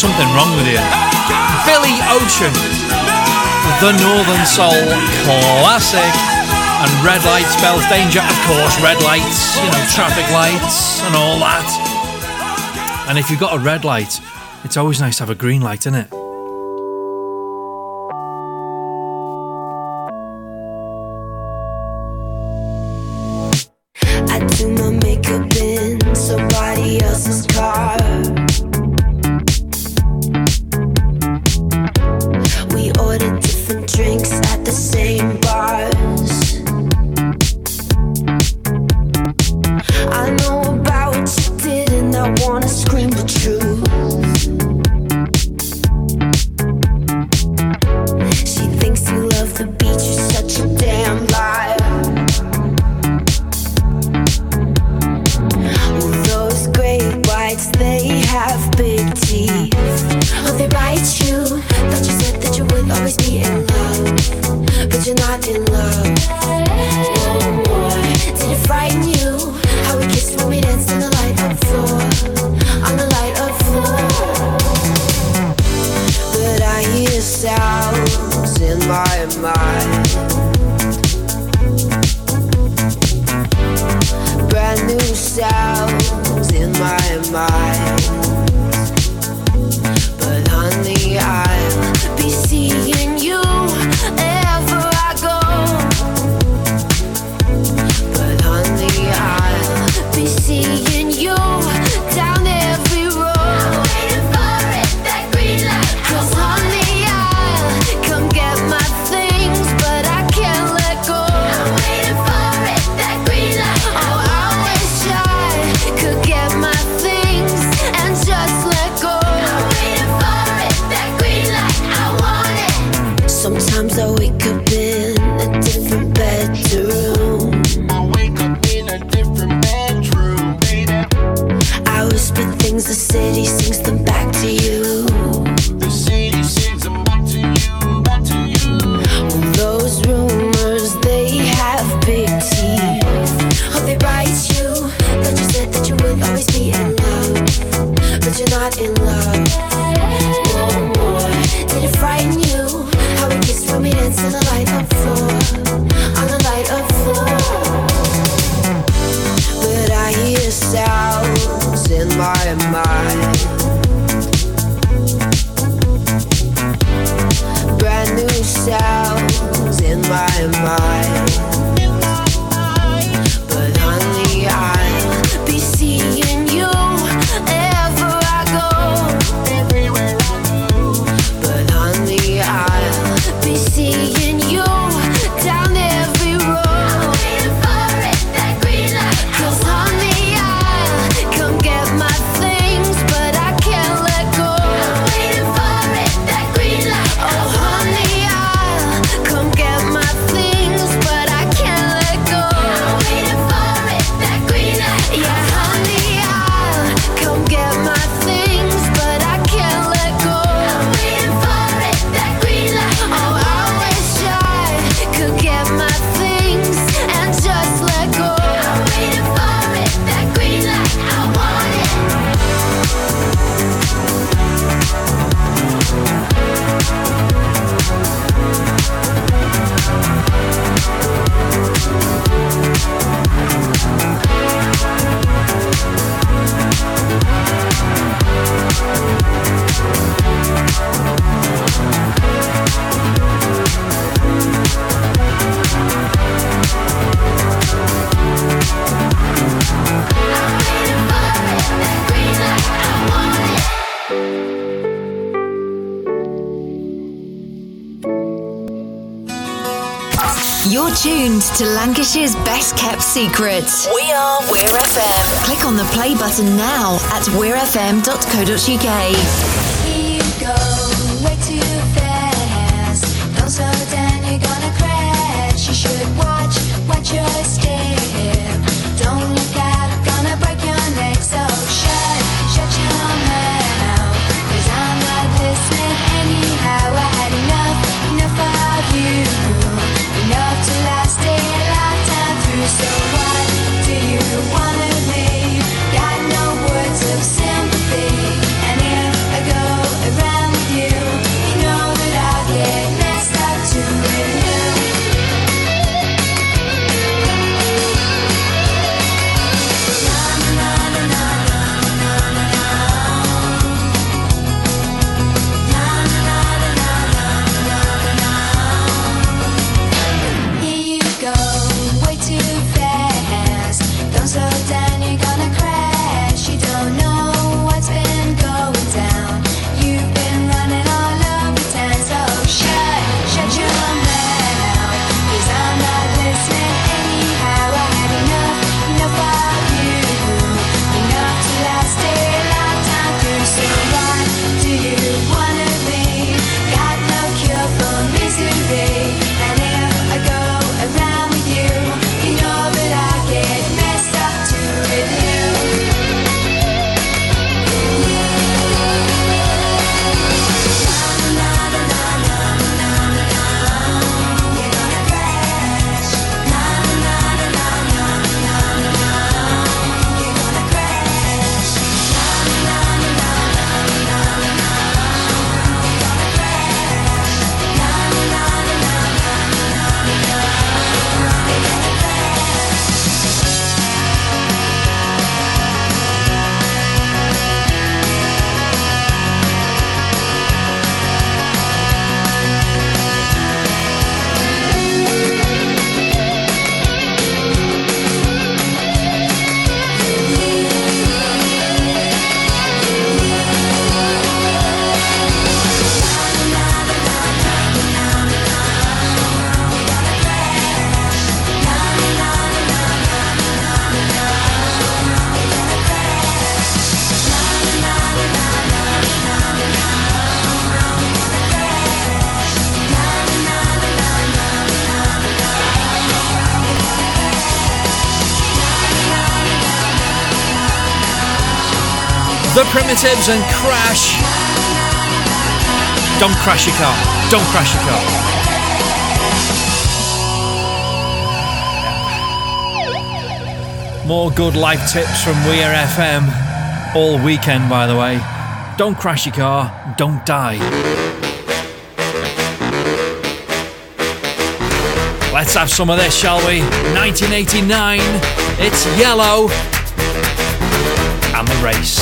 something wrong with you. Billy Ocean, the Northern Soul classic, and red lights spells danger, of course. Red lights, you know, traffic lights, and all that. And if you've got a red light, it's always nice to have a green light, isn't it? secrets. We are Weir FM. Click on the play button now at weirfm.co.uk. you wanted. Primitives and Crash. Don't crash your car. Don't crash your car. More good life tips from Weir FM all weekend, by the way. Don't crash your car. Don't die. Let's have some of this, shall we? 1989. It's Yello and the race.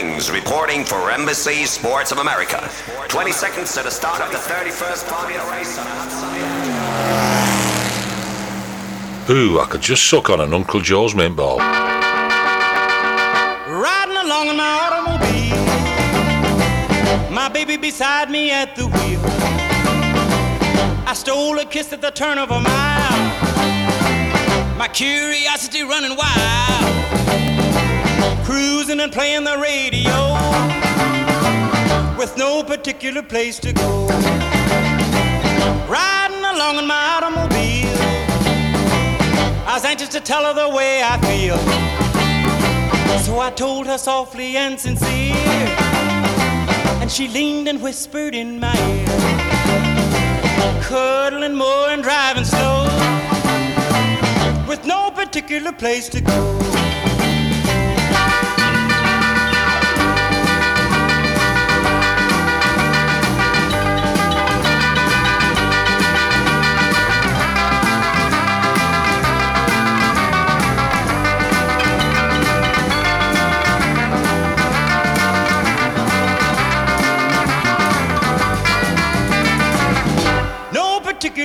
Palm Springs reporting for Embassy Sports of America. 20 seconds to the start of the 31st Formula race on a hot sunny Ooh, I could just suck on an Uncle Joe's mint ball. Riding along in my automobile, my baby beside me at the wheel. I stole a kiss at the turn of a mile, my curiosity running wild. Cruising and playing the radio with no particular place to go. Riding along in my automobile, I was anxious to tell her the way I feel. So I told her softly and sincere, and she leaned and whispered in my ear, cuddling more and driving slow, with no particular place to go.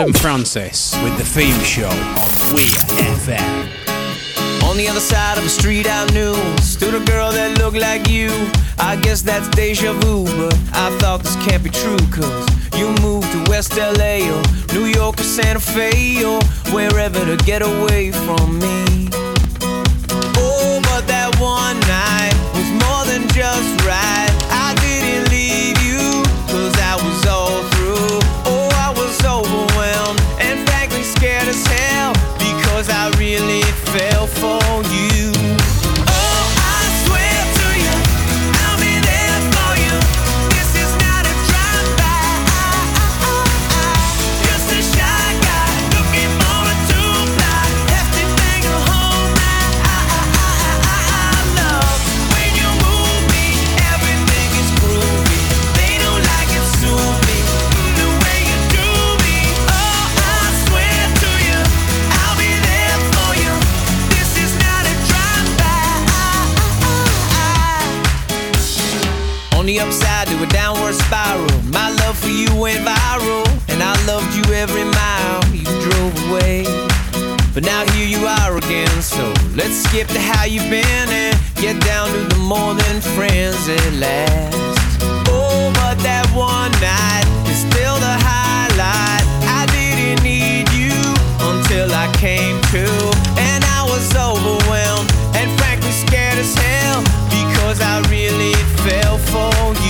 Adam Francis with the theme show on Weir FM. On the other side of the street I knew Stood a girl that looked like you. I guess that's deja vu But I thought this can't be true Cause you moved to West LA Or New York or Santa Fe Or wherever to get away from me. Oh, but that one night Was more than just right let's skip to how you've been And get down to the more than friends at last. Oh, but that one night is still the highlight. I didn't need you until I came to, and I was overwhelmed and frankly scared as hell because I really fell for you.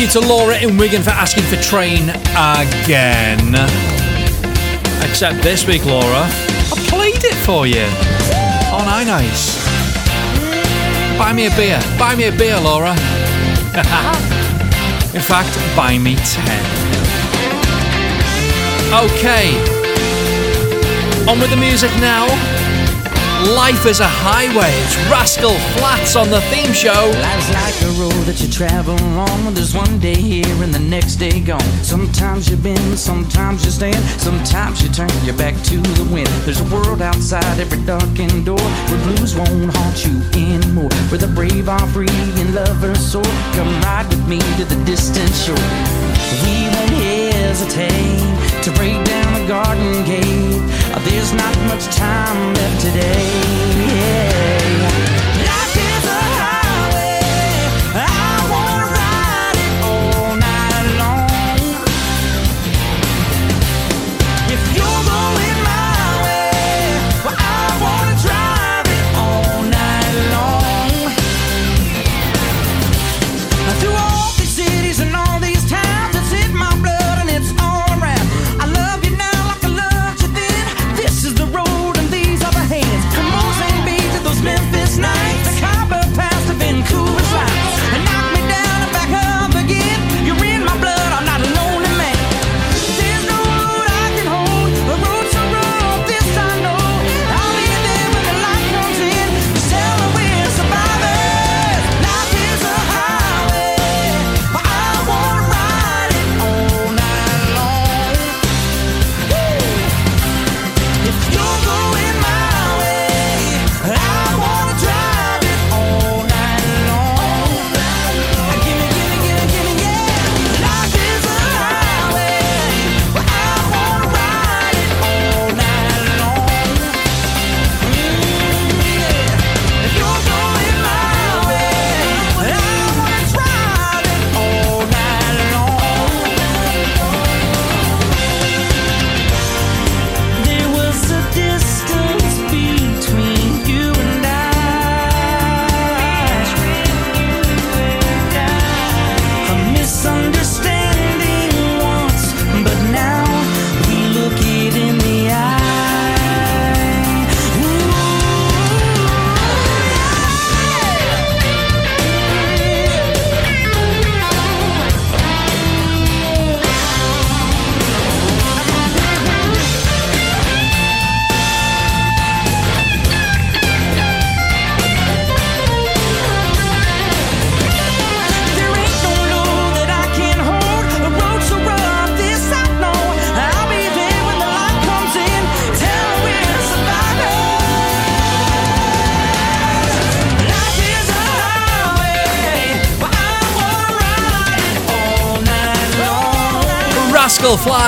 You to Laura in Wigan for asking for Train again. Except this week, Laura, I played it for you. Oh, I nice. Buy me a beer. Buy me a beer, Laura. in fact, buy me 10. Okay. On with the music now. Life is a highway. It's Rascal Flatts on the theme show. Life's like a road that you travel on. There's one day here and the next day gone. Sometimes you bend, sometimes you stand, sometimes you turn your back to the wind. There's a world outside every darkened door where blues won't haunt you anymore. Where the brave are free and lovers soar. Come ride with me to the distant shore. We won't hesitate to break down the garden gate. There's not much time left today. Yeah.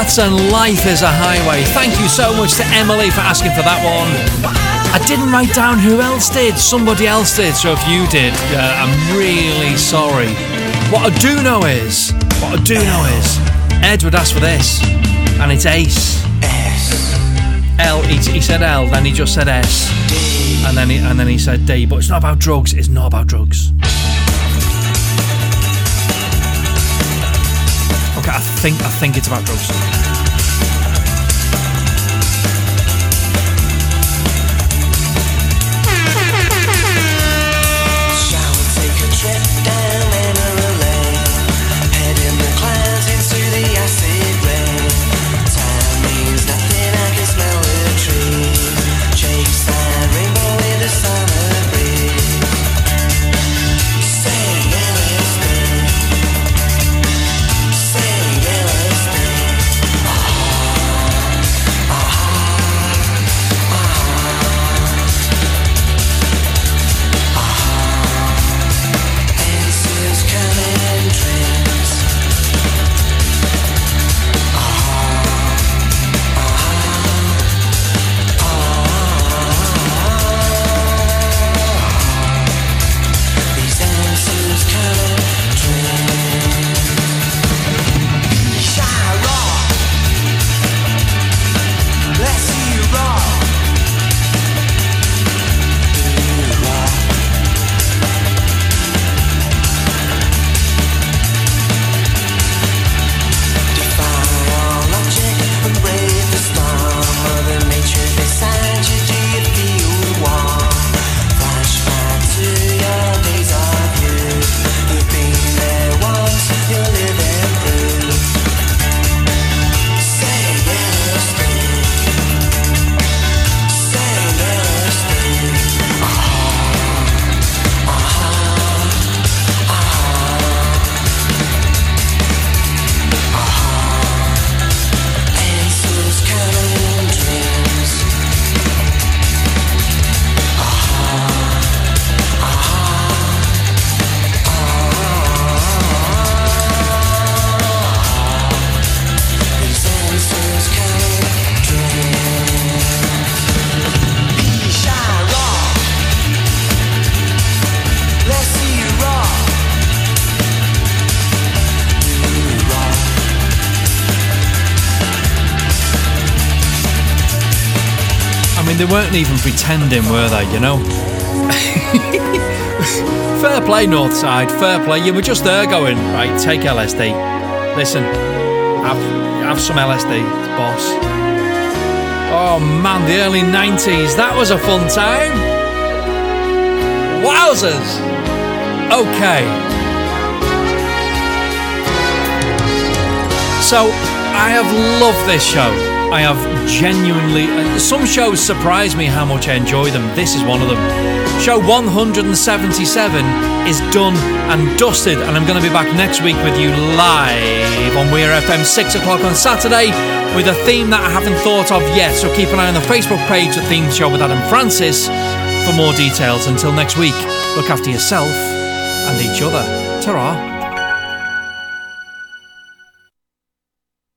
Flatts and Life is a Highway. Thank you so much to Emily for asking for that one. I didn't write down who else did. Somebody else did. So if you did, uh, I'm really sorry. What I do know is, what I do know is, Edward asked for this, and it's Ace. S. L. He, he said L, then he just said S, and then he, and then he said D. But it's not about drugs. It's not about drugs. Okay, I think I think it's about drugs. Weren't even pretending, were they? You know. fair play, Northside. Fair play. You were just there, going right. Take LSD. Listen, have have some LSD, boss. Oh man, the early '90s. That was a fun time. Wowzers. Okay. So, I have loved this show. I have genuinely. uh, Some shows surprise me how much I enjoy them. This is one of them. Show 177 is done and dusted, and I'm going to be back next week with you live on Weir FM 6 o'clock on Saturday with a theme that I haven't thought of yet. So keep an eye on the Facebook page, The Theme Show with Adam Francis, for more details. Until next week, look after yourself and each other. Ta